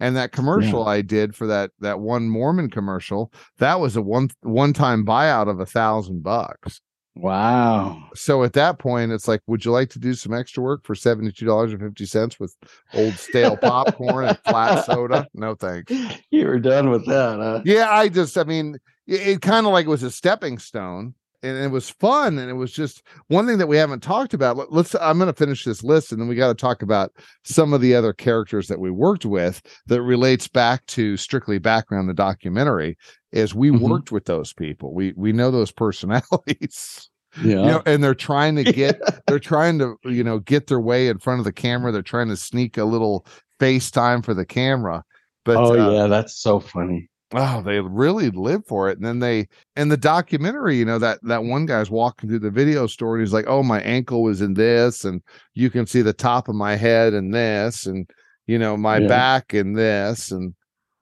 And that commercial yeah. i did for that that one mormon commercial that was a one one time buyout of a thousand bucks. Wow. So at that point it's like would you like to do some extra work for $72.50 with old stale popcorn and flat soda? No thanks. You were done with that huh? yeah i just i mean it, it kind of like was a stepping stone and it was fun and it was just one thing that we haven't talked about. Let's i'm going to finish this list and then we got to talk about some of the other characters that we worked with that relates back to strictly background the documentary is we mm-hmm. worked with those people. We we know those (laughs) personalities. Yeah. you know, and they're trying to (laughs) get they're trying to you know get their way in front of the camera. They're trying to sneak a little FaceTime for the camera but oh uh, yeah that's so funny oh they really live for it and then they in the documentary you know that that one guy's walking through the video store and he's like oh my ankle was in this and you can see the top of my head in this and you know my yeah. back in this and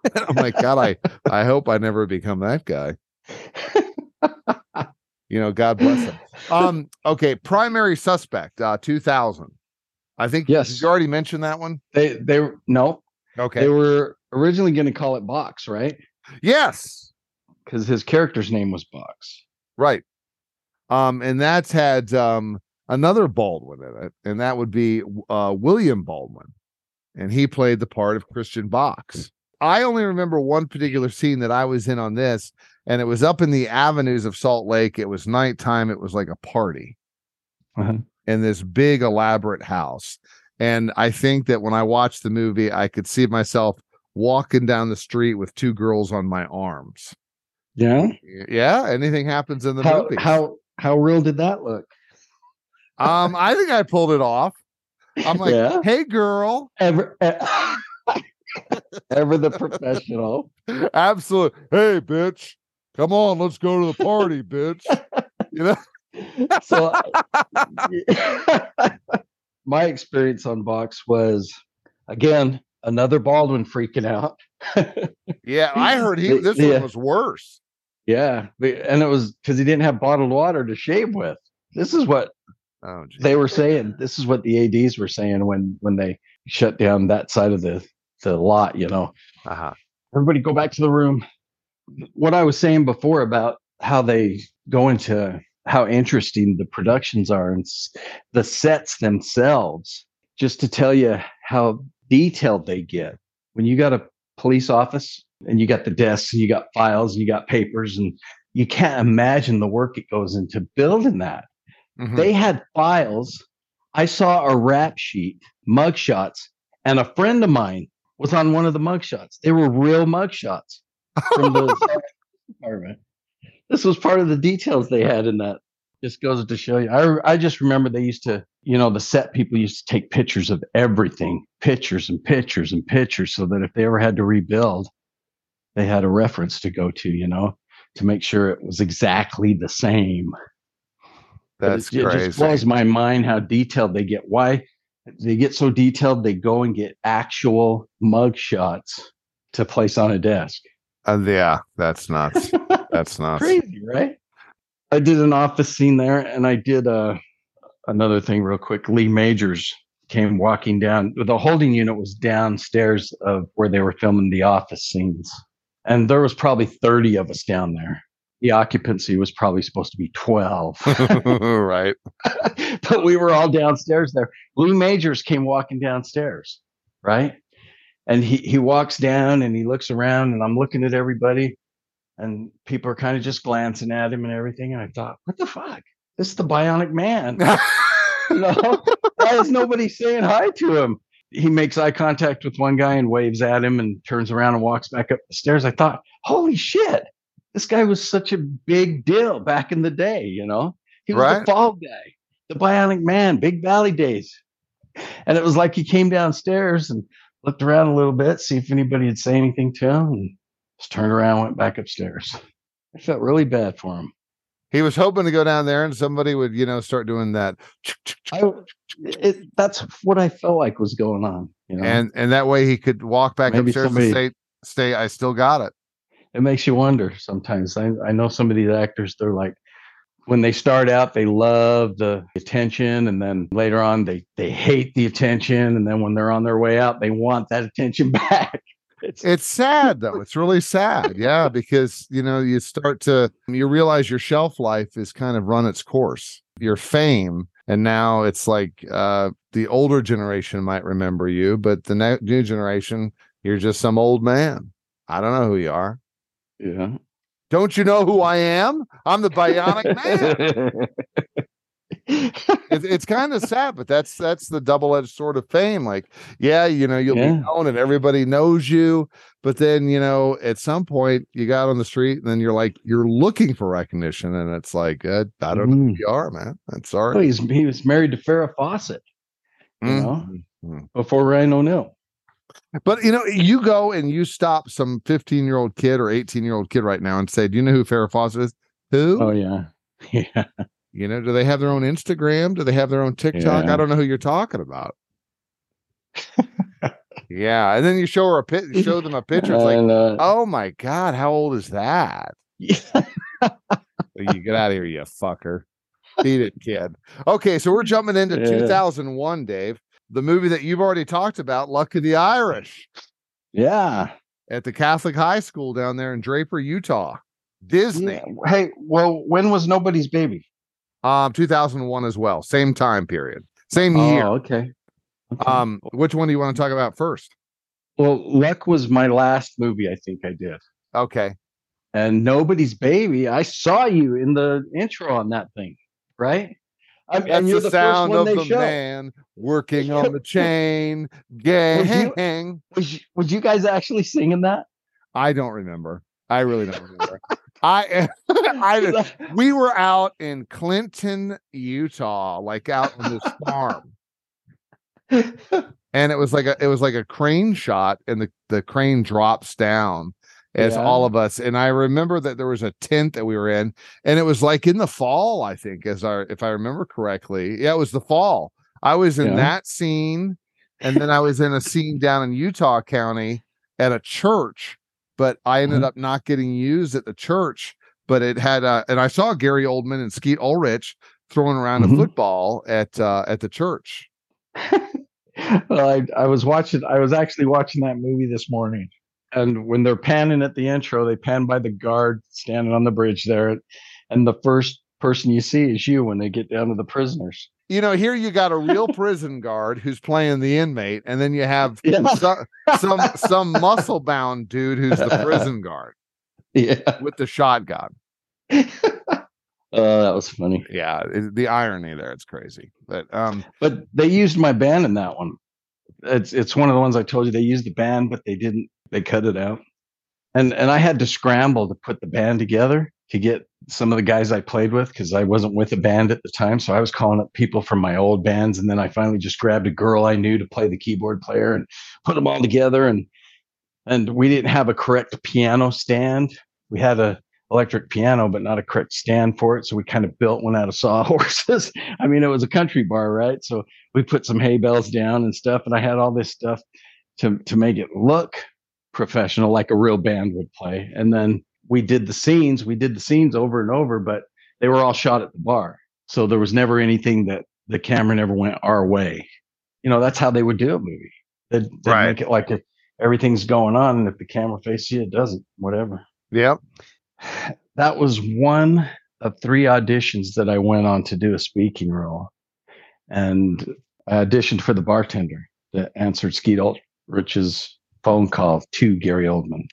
(laughs) i'm like god i i hope i never become that guy. You know god bless him. Um okay primary suspect uh 2000 i think yes you already mentioned that one? They they no okay they were originally going to call it box right Yes. Because his character's name was Box. Right. Um, and that's had um another Baldwin in it, and that would be uh William Baldwin. And he played the part of Christian Box. I only remember one particular scene that I was in on this, and it was up in the avenues of Salt Lake. It was nighttime, it was like a party uh-huh. in this big elaborate house. And I think that when I watched the movie, I could see myself walking down the street with two girls on my arms. Yeah. Yeah. Anything happens in the how, movie. How how real did that look? Um, I think I pulled it off. I'm like, yeah. hey girl. Ever (laughs) ever the professional. Absolutely. Hey, bitch. Come on, let's go to the party, bitch. You know? (laughs) so (laughs) my experience on Box was again another Baldwin freaking out. yeah, I (laughs) heard he this one was worse. Yeah, and it was because he didn't have bottled water to shave with. This is what Oh, they were saying. This is what the ads were saying when when they shut down that side of the the lot. You know, uh-huh. everybody go back to the room. What I was saying before about how they go into how interesting the productions are and the sets themselves, just to tell you how detailed they get. When you got a police office and you got the desks and you got files and you got papers and you can't imagine the work it goes into building that. Mhm. They had files. I saw a rap sheet, mugshots, and a friend of mine was on one of the mugshots. They were real mugshots from the (laughs) department. This was part of the details they had in that. Just goes to show you. I I just remember they used to, you know, the set people used to take pictures of everything, pictures and pictures and pictures, so that if they ever had to rebuild, they had a reference to go to, you know, to make sure it was exactly the same. That's it, it just blows my mind how detailed they get. Why they get so detailed? They go and get actual mug shots to place on a desk. Uh, yeah, that's nuts. (laughs) That's nuts. Crazy, right? I did an office scene there, and I did uh, another thing real quick. Lee Majors came walking down. The holding unit was downstairs of where they were filming the office scenes, and there was probably thirty of us down there. The occupancy was probably supposed to be twelve. (laughs) right. (laughs) but we were all downstairs there. Lee Majors came walking downstairs, right? And he he walks down and he looks around, and I'm looking at everybody, and people are kind of just glancing at him and everything. And I thought, what the fuck? This is the Bionic Man. (laughs) you know? Why is nobody saying hi to him? He makes eye contact with one guy and waves at him and turns around and walks back up the stairs. I thought, holy shit, this guy was such a big deal back in the day, you know? He was Right. the fall guy, the bionic man, Big Valley days. And it was like he came downstairs and looked around a little bit, see if anybody had say anything to him, and just turned around, and went back upstairs. I felt really bad for him. He was hoping to go down there and somebody would, you know, start doing that. I, it, that's what I felt like was going on. You know? And and that way he could walk back Maybe upstairs somebody- and say, stay, I still got it. it makes you wonder sometimes. I, I know some of these actors, they're like, when they start out, they love the attention, and then later on, they they hate the attention, and then when they're on their way out, they want that attention (laughs) back. It's, It's sad though. (laughs) It's really sad. Yeah, because you know, you start to you realize your shelf life is kind of run its course. Your fame and now it's like uh the older generation might remember you, but the ne- new generation, you're just some old man. I don't know who you are. yeah. Don't you know who I am? I'm the bionic man. (laughs) (laughs) It, it's kind of sad, but that's that's the double-edged sword of fame. Like, yeah, you know, you'll Yeah. be known and everybody knows you, but then you know, at some point, you got on the street, and then you're like, you're looking for recognition, and it's like, uh, I don't know who Mm. you are, man. I'm sorry. he's, he was married to Farrah Fawcett you know? Mhm. before Ryan O'Neill. But you know, you go and you stop some 15 year old kid or 18 year old kid right now and say, "Do you know who Farrah Fawcett is?" Who? Oh yeah, (laughs) yeah. You know, do they have their own Instagram? Do they have their own TikTok? Yeah. I don't know who you're talking about. yeah, and then you show her a pit, (laughs) show them a picture. It's like, uh, oh my god, how old is that? yeah. (laughs) You get out of here, you fucker. Beat it, kid. Okay, so we're jumping into Yeah. 2001, Dave. The movie that you've already talked about, Luck of the Irish, yeah. at the Catholic High School down there in Draper, Utah. Disney, Yeah. Hey, well, when was Nobody's Baby? Um, 2001 as well, same time period, same year. Oh, okay. Okay. Um, which one do you want to talk about first? well, Luck was my last movie I think I did. Okay. And Nobody's Baby, I saw you in the intro on that thing, right? I, That's the, the, sound of the show. man working on the (laughs) chain gang. Was you, was you guys actually singing that? I don't remember. I really don't remember. (laughs) I, (laughs) I, (laughs) we were out in Clinton, Utah, like out on this farm, and it was like a, it was like a crane shot, and the the crane drops down as Yeah. all of us. And I remember that there was a tent that we were in, and it was like in the fall, I think, as our if I remember correctly. Yeah, it was the fall. I was in Yeah. that scene, and then I was in a scene down in Utah County at a church, but I ended Mhm. up not getting used at the church but it had uh, and I saw Gary Oldman and Skeet Ulrich throwing around Mhm. a football at uh, at the church. (laughs) well, I, I was watching. I was actually watching that movie this morning, and when they're panning at the intro, they pan by the guard standing on the bridge there, and the first person you see is you when they get down to the prisoners. You know, here you got a real prison guard who's playing the inmate, and then you have (laughs) Yeah. some some, some muscle bound dude who's the prison (laughs) guard Yeah, with the shotgun. (laughs) oh, that was funny. Yeah, the irony there, it's crazy. But um, But they used my band in that one. It's it's one of the ones I told you they used the band, but they didn't. They cut it out, and and I had to scramble to put the band together to get some of the guys I played with because I wasn't with a band at the time. So I was calling up people from my old bands, and then I finally just grabbed a girl I knew to play the keyboard player and put them all together. And and we didn't have a correct piano stand. We had a electric piano, but not a correct stand for it. So we kind of built one out of (laughs) sawhorses. I mean, it was a country bar, right? So we put some hay bales down and stuff, and I had all this stuff to to make it look professional, like a real band would play. And then we did the scenes. We did the scenes over and over, but they were all shot at the bar, so there was never anything that the camera never went our way. You know, that's how they would do a movie. They'd, they'd Right. make it like if everything's going on, and if the camera faces you, it doesn't. Whatever yep. (sighs) that was one of three auditions that I went on to do a speaking role. And I auditioned for the bartender that answered Skeet Ulrich's phone call to Gary Oldman.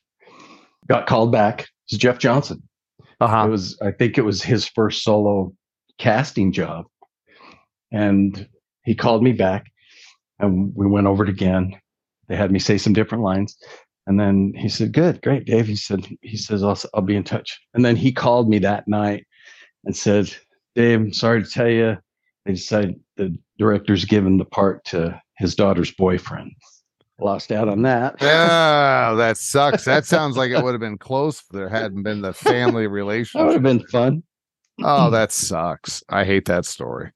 Got called back. It's Jeff Johnson. Uh It was, I think it was his first solo casting job. And he called me back and we went over it again. They had me say some different lines. And then he said, good, great, Dave. He said, he says, I'll, I'll be in touch. And then he called me that night and said, Dave, I'm sorry to tell you, they decided the director's given the part to his daughter's boyfriend. Lost out on that. (laughs) Yeah, that sucks. That sounds like it would have been close if there hadn't been the family relationship. (laughs) That would have been fun. Oh, that sucks. I hate that story.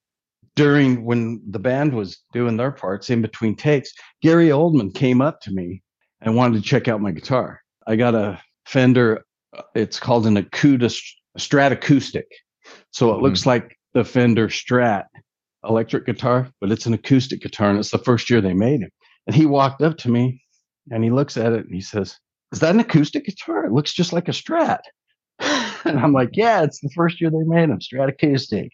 during when the band was doing their parts in between takes, Gary Oldman came up to me and wanted to check out my guitar. I got a Fender, uh, it's called an Acuda Strat Acoustic. So it looks like the Fender Strat electric guitar, but it's an acoustic guitar and it's the first year they made it. And he walked up to me and he looks at it and he says, Is that an acoustic guitar? It looks just like a Strat. (laughs) And I'm like, Yeah, it's the first year they made them, Strat Acoustic.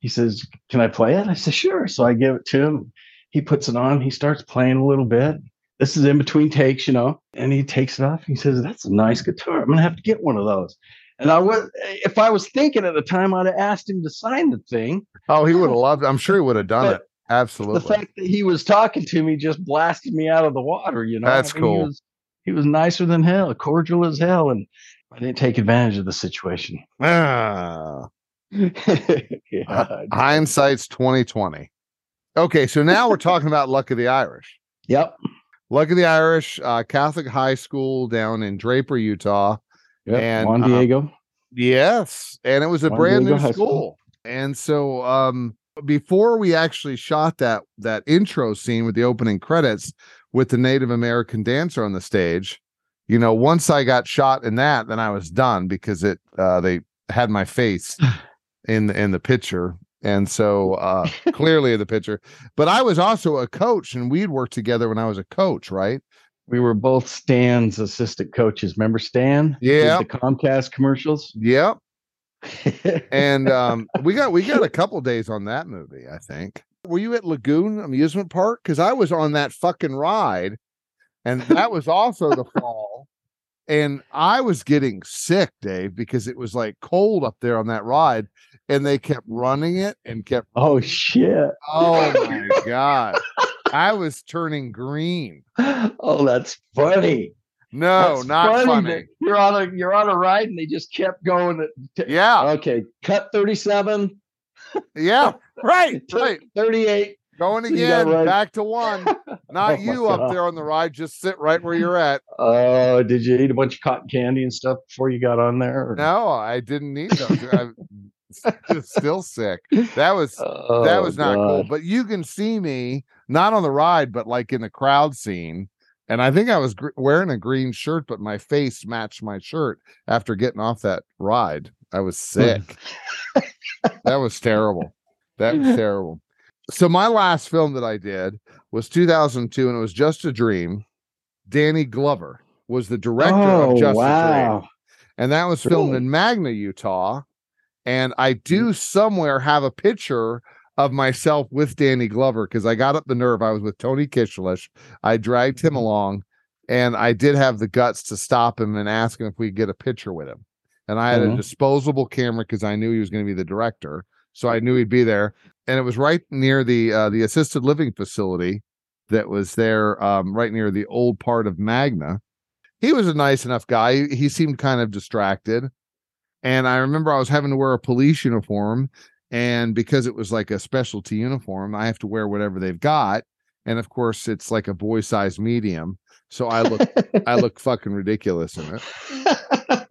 He says, Can I play it? I said, Sure. So I give it to him. He puts it on. He starts playing a little bit. This is in between takes, you know, and he takes it off. He says, That's a nice guitar. I'm going to have to get one of those. And I was, if I was thinking at the time, I'd have asked him to sign the thing. Oh, he would have (laughs) loved. it. I'm sure he would have done But it. Absolutely. The fact that he was talking to me just blasted me out of the water, you know. That's He cool. was, he was nicer than hell, cordial as hell. And I didn't take advantage of the situation. (laughs) Ah, yeah. hindsight's 2020. Okay, so now we're talking about Luck of the Irish. Yep. Luck of the Irish, uh, Catholic high school down in Draper, Utah. Yep. And, Juan um, Diego. Yes, and it was a Juan brand Diego new school. School. And so um before we actually shot that that intro scene with the opening credits with the Native American dancer on the stage, you know, once I got shot in that, then I was done because it uh they had my face (laughs) in the in the picture. And so uh clearly in the picture. But I was also a coach and we'd worked together when I was a coach, right? We were both Stan's assistant coaches. Remember Stan? Yeah. The Comcast commercials. Yep. And (laughs) um, we got we got a couple days on that movie. I think. Were you at Lagoon Amusement Park? Because I was on that fucking ride, and that was also the fall. And I was getting sick, Dave, because it was like cold up there on that ride, and they kept running it and kept. oh shit. Oh my (laughs) god, I was turning green. Oh, that's funny. No, That's not funny. that You're on a you're on a ride and they just kept going. At, t- Yeah, Okay, cut 37, yeah, (laughs) right, right. 38. Going So you got again, right. back to one. (laughs) Not Oh you up there on the ride. Just sit right where you're at. Oh, did you eat a bunch of cotton candy and stuff before you got on there? or- No, I didn't need those. I'm (laughs) still sick. That was oh, that Oh, was not cool. But you can see me not on the ride, but like in the crowd scene. And I think I was gr- wearing a green shirt, but my face matched my shirt after getting off that ride. I was hmm. sick. that was terrible. That was (laughs) terrible. So my last film that I did was 2002, and it was Just a Dream. Danny Glover was the director oh, of Just a Dream and that was filmed Really? in Magna, Utah. And I hmm. do somewhere have a picture of myself with Danny Glover because I got up the nerve. I was with Tony Kishlish. I dragged him along, and I did have the guts to stop him and ask him if we could get a picture with him. And I had a Mhm. disposable camera because I knew he was going to be the director, so I knew he'd be there. And it was right near the uh, the assisted living facility that was there, um, right near the old part of Magna he was a nice enough guy. He, he seemed kind of distracted. And I remember I was having to wear a police uniform. And because it was like a specialty uniform, I have to wear whatever they've got. And of course, it's like a boy size medium. So I look, I look fucking ridiculous in it.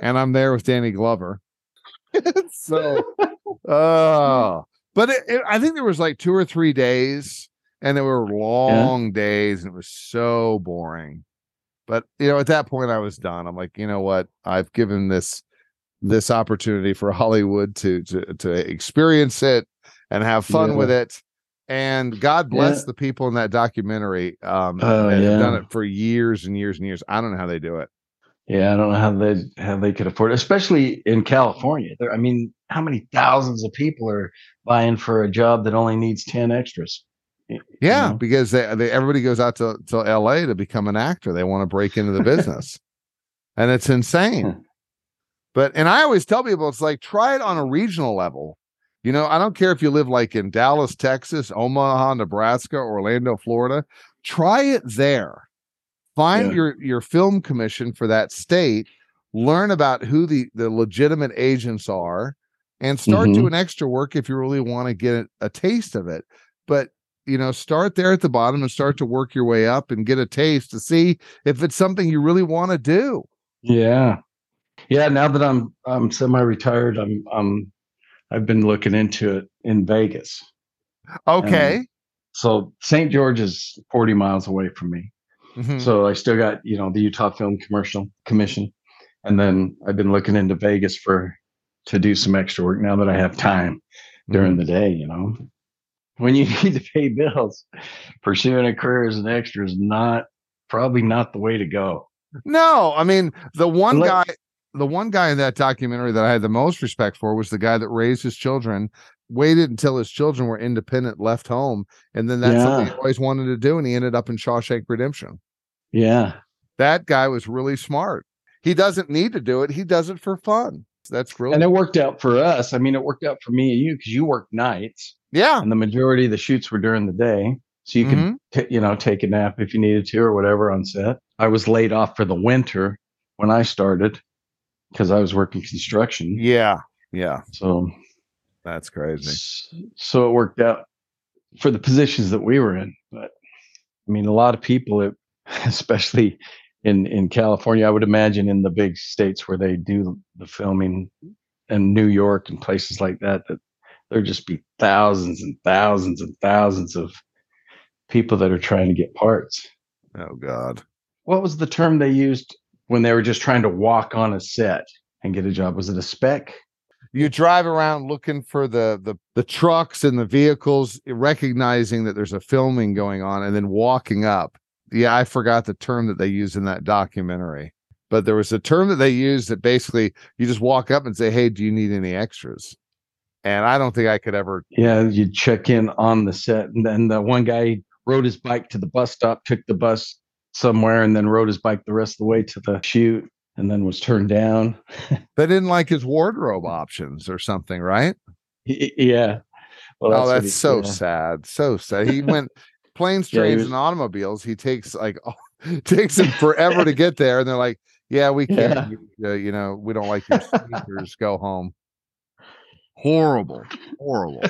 And I'm there with Danny Glover. (laughs) so, oh, but it, it- I think there was like two or three days, and there were long days, and it was so boring. But you know, at that point, I was done. I'm like, you know what? I've given this this opportunity for Hollywood to to to experience it and have fun Yeah. with it. And God bless Yeah. the people in that documentary um, Oh, that have done it for years and years and years. I don't know how they do it. Yeah, I don't know how they how they could afford it, especially in California. There, I mean, how many thousands of people are vying for a job that only needs ten extras? You Yeah, know? because they, they everybody goes out to, to LA to become an actor. They want to break into the business. and it's insane. But and I always tell people it's like try it on a regional level. You know, I don't care if you live like in Dallas, Texas, Omaha, Nebraska, Orlando, Florida. Try it there. Find Yeah. your your film commission for that state, learn about who the the legitimate agents are and start Mhm. doing extra work if you really want to get a taste of it. But you know, start there at the bottom and start to work your way up and get a taste to see if it's something you really want to do. Yeah. Yeah, now that I'm I'm semi-retired, I'm um I've been looking into it in Vegas. Okay. So St. George is 40 miles away from me. Mhm. So I still got, you know, the Utah Film Commercial Commission. And then I've been looking into Vegas for to do some extra work now that I have time during Mm-hmm. the day, you know. When you (laughs) need to pay bills, pursuing a career as an extra is not probably not the way to go. No, I mean the one Unless- guy, the one guy in that documentary that I had the most respect for was the guy that raised his children, waited until his children were independent, left home, and then that's something he always wanted to do, and he ended up in Shawshank Redemption. Yeah. That guy was really smart. He doesn't need to do it; he does it for fun. That's really And it worked out for us. I mean, it worked out for me and you because you worked nights yeah. and the majority of the shoots were during the day. So you could Mhm. t- you know, take a nap if you needed to or whatever on set. I was laid off for the winter when I started because I was working construction. yeah, yeah. So, That's crazy. so it worked out for the positions that we were in. But I mean, a lot of people, it, (laughs) especially in in California, I would imagine in the big states where they do the filming, and New York and places like that, that there'd just be thousands and thousands and thousands of people that are trying to get parts. Oh God. What was the term they used when they were just trying to walk on a set and get a job? Was it a spec? you drive around looking for the the the trucks and the vehicles recognizing that there's a filming going on and then walking up yeah i forgot the term that they used in that documentary but there was a term that they used that basically you just walk up and say hey do you need any extras and i don't think i could ever Yeah, you check in on the set, and then the one guy rode his bike to the bus stop, took the bus somewhere, and then rode his bike the rest of the way to the shoot, and then was turned down. (laughs) they didn't like his wardrobe options or something right Yeah. Well, oh that's so yeah. sad so sad he (laughs) went planes Yeah, trains was- and automobiles he takes like (laughs) takes him forever to get there and they're like yeah we can't Yeah. you, uh, you know we don't like your sneakers go home horrible horrible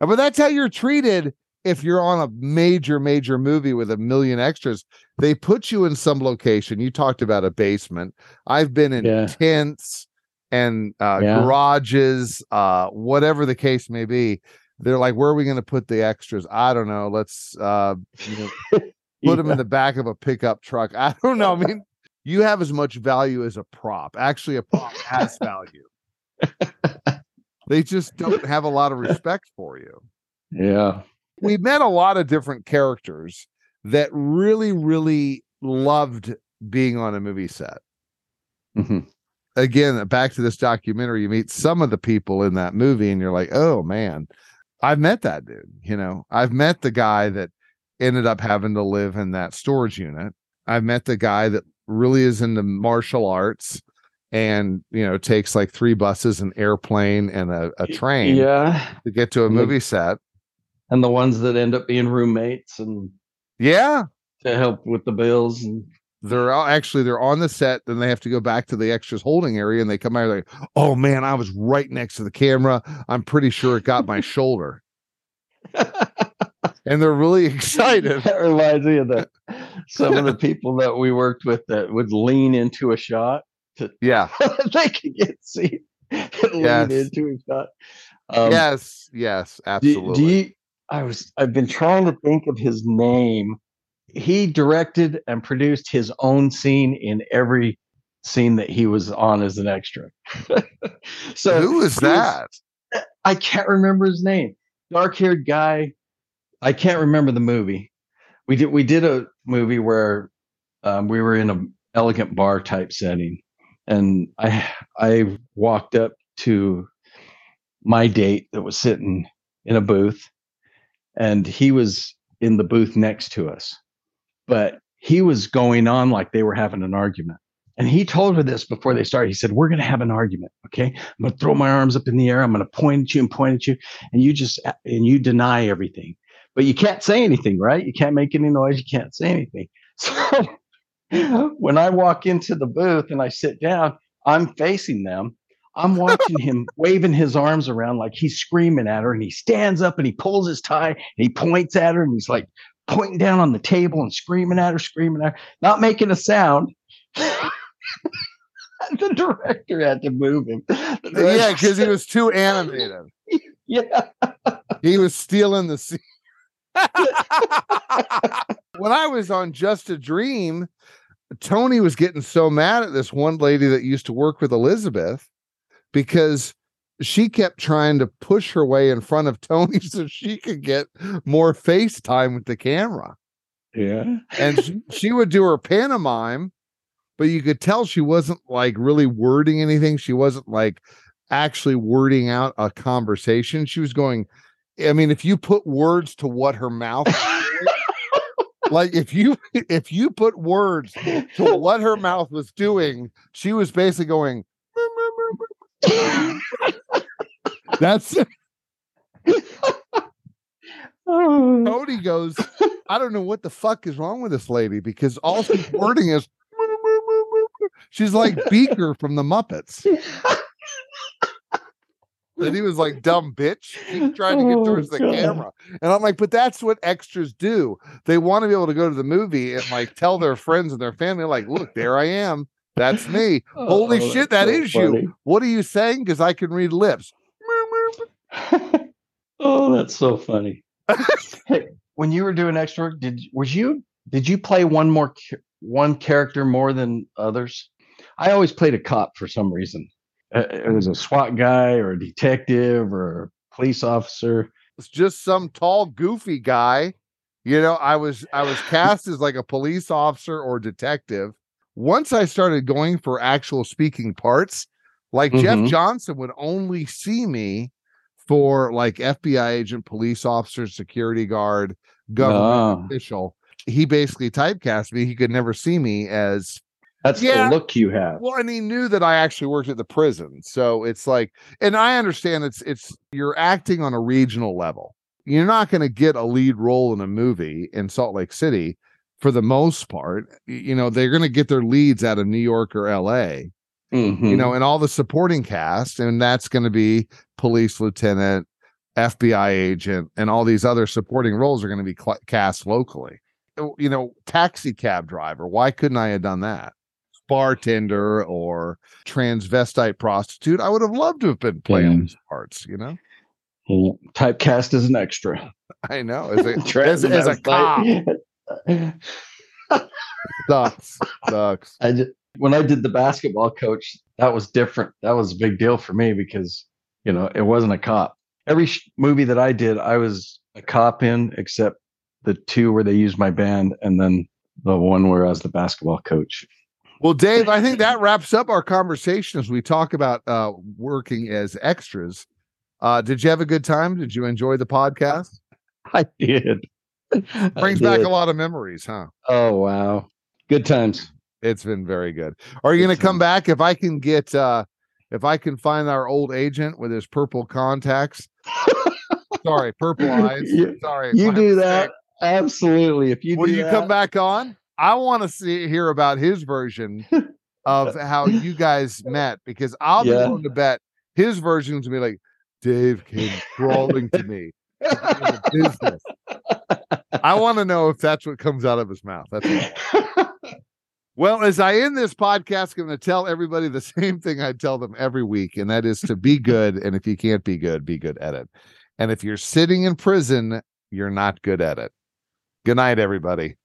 but that's how you're treated if you're on a major major movie with a million extras they put you in some location you talked about a basement i've been in Yeah. tents and uh, Yeah. garages uh, whatever the case may be they're like where are we going to put the extras i don't know let's uh, you know, (laughs) put them in the back of a pickup truck. (laughs) I don't know. I mean, you have as much value as a prop. Actually, a prop has value. (laughs) they just don't have a lot of respect for you. Yeah. We met a lot of different characters that really, really loved being on a movie set. hmm Again, back to this documentary, you meet some of the people in that movie, and you're like, oh man, I've met that dude. You know, I've met the guy that ended up having to live in that storage unit. I've met the guy that really is into martial arts and you know takes like three buses an airplane and a, a train Yeah. to get to a movie set And the ones that end up being roommates and yeah. to help with the bills and they're all actually they're on the set then they have to go back to the extras holding area and they come out like oh man i was right next to the camera. I'm pretty sure it got my shoulder. (laughs) And they're really (laughs) excited. That reminds me of the (laughs) some of the people that we worked with that would lean into a shot yeah. they could get seen. Yes. lean into a shot. Um, yes yes do, absolutely do you i was i've been trying to think of his name. He directed and produced his own scene in every scene that he was on as an extra. (laughs) So who was- that? I can't remember his name. Dark-haired guy. I can't remember the movie. We did we did a movie where um, we were in a elegant bar type setting and i i walked up to my date that was sitting in a booth and he was in the booth next to us. But he was going on like they were having an argument. And he told her this before they started. He said we're going to have an argument okay? I'm going to throw my arms up in the air. I'm going to point at you and point at you. And you just and you deny everything. But you can't say anything right? You can't make any noise. You can't say anything. (laughs) So when i walk into the booth and i sit down i'm facing them i'm watching him waving his arms around like he's screaming at her and he stands up and he pulls his tie and he points at her and he's like pointing down on the table and screaming at her screaming at her not making a sound. (laughs) The director had to move him. Yeah because he was too animated. (laughs) Yeah. He was stealing the scene. (laughs) When I was on Just a Dream, Tony was getting so mad at this one lady that used to work with Elizabeth because she kept trying to push her way in front of Tony (laughs) so she could get more face time with the camera. yeah And she, she would do her pantomime, but you could tell she wasn't like really wording anything. She wasn't like actually wording out a conversation. She was going, I mean, if you put words to what her mouth (laughs) like if you if you put words to what her mouth was doing, she was basically going. (laughs) That's Oh. Cody goes. I don't know what the fuck is wrong with this lady because all she's wording is. (laughs) She's like Beaker from the Muppets. And he was like, dumb bitch. He tried to get Oh, towards the camera. And I'm like, but that's what extras do. They want to be able to go to the movie and like tell their friends and their family, like, look, there I am. That's me. Holy Oh, shit, that's that so is you. What are you saying? Because I can read lips. (laughs) oh, that's so funny. hey, when you were doing extra work, did was you did you play one more one character more than others? I always played a cop for some reason. Uh, It was a SWAT guy or a detective or a police officer. It's just some tall, goofy guy. You know, I was I was (laughs) cast as like a police officer or detective. Once I started going for actual speaking parts, like Jeff Mhm. Johnson would only see me for like FBI agent, police officer, security guard, government Ah, official. He basically typecast me. He could never see me as that's Yeah. the look you have. well, and he knew that I actually worked at the prison. So it's like, and I understand it's it's you're acting on a regional level. You're not going to get a lead role in a movie in Salt Lake City for the most part. You know, they're going to get their leads out of New York or LA, you Mhm. know, and all the supporting cast, and that's going to be police lieutenant, FBI agent, and all these other supporting roles are going to be cl- cast locally. Oh, You know, taxi cab driver. Why couldn't I have done that? Bartender or transvestite prostitute. I would have loved to have been playing Yeah. those parts. You know. Typecast as an extra. I know as a (laughs) as, as a Transvestite. cop. Sucks. (laughs) Sucks. I just, when I did the basketball coach, that was different. That was a big deal for me because you know it wasn't a cop. Every sh- movie that I did, I was a cop in, except the two where they used my band, and then the one where I was the basketball coach. Well, Dave, I think that wraps up our conversation as we talk about uh, working as extras. Uh, did you have a good time? Did you enjoy the podcast? (laughs) I did. (laughs) Brings back a lot of memories, huh? Oh wow, good times. It's been very good. Are you going to come back if I can get uh if I can find our old agent with his purple contacts? Sorry, purple (laughs) eyes. You- Sorry. You do mistake. that absolutely. If you Will do you that, come back on? I want to see hear about his version of how you guys met because I'll be Yeah. willing to bet his version to be like Dave came crawling to (laughs) me. Business. I want to know if that's what comes out of his mouth. That's. (laughs) Well, as I end this podcast, I'm going to tell everybody the (laughs) same thing I tell them every week, and that is to be good. And if you can't be good, be good at it. And if you're sitting in prison, you're not good at it. Good night, everybody.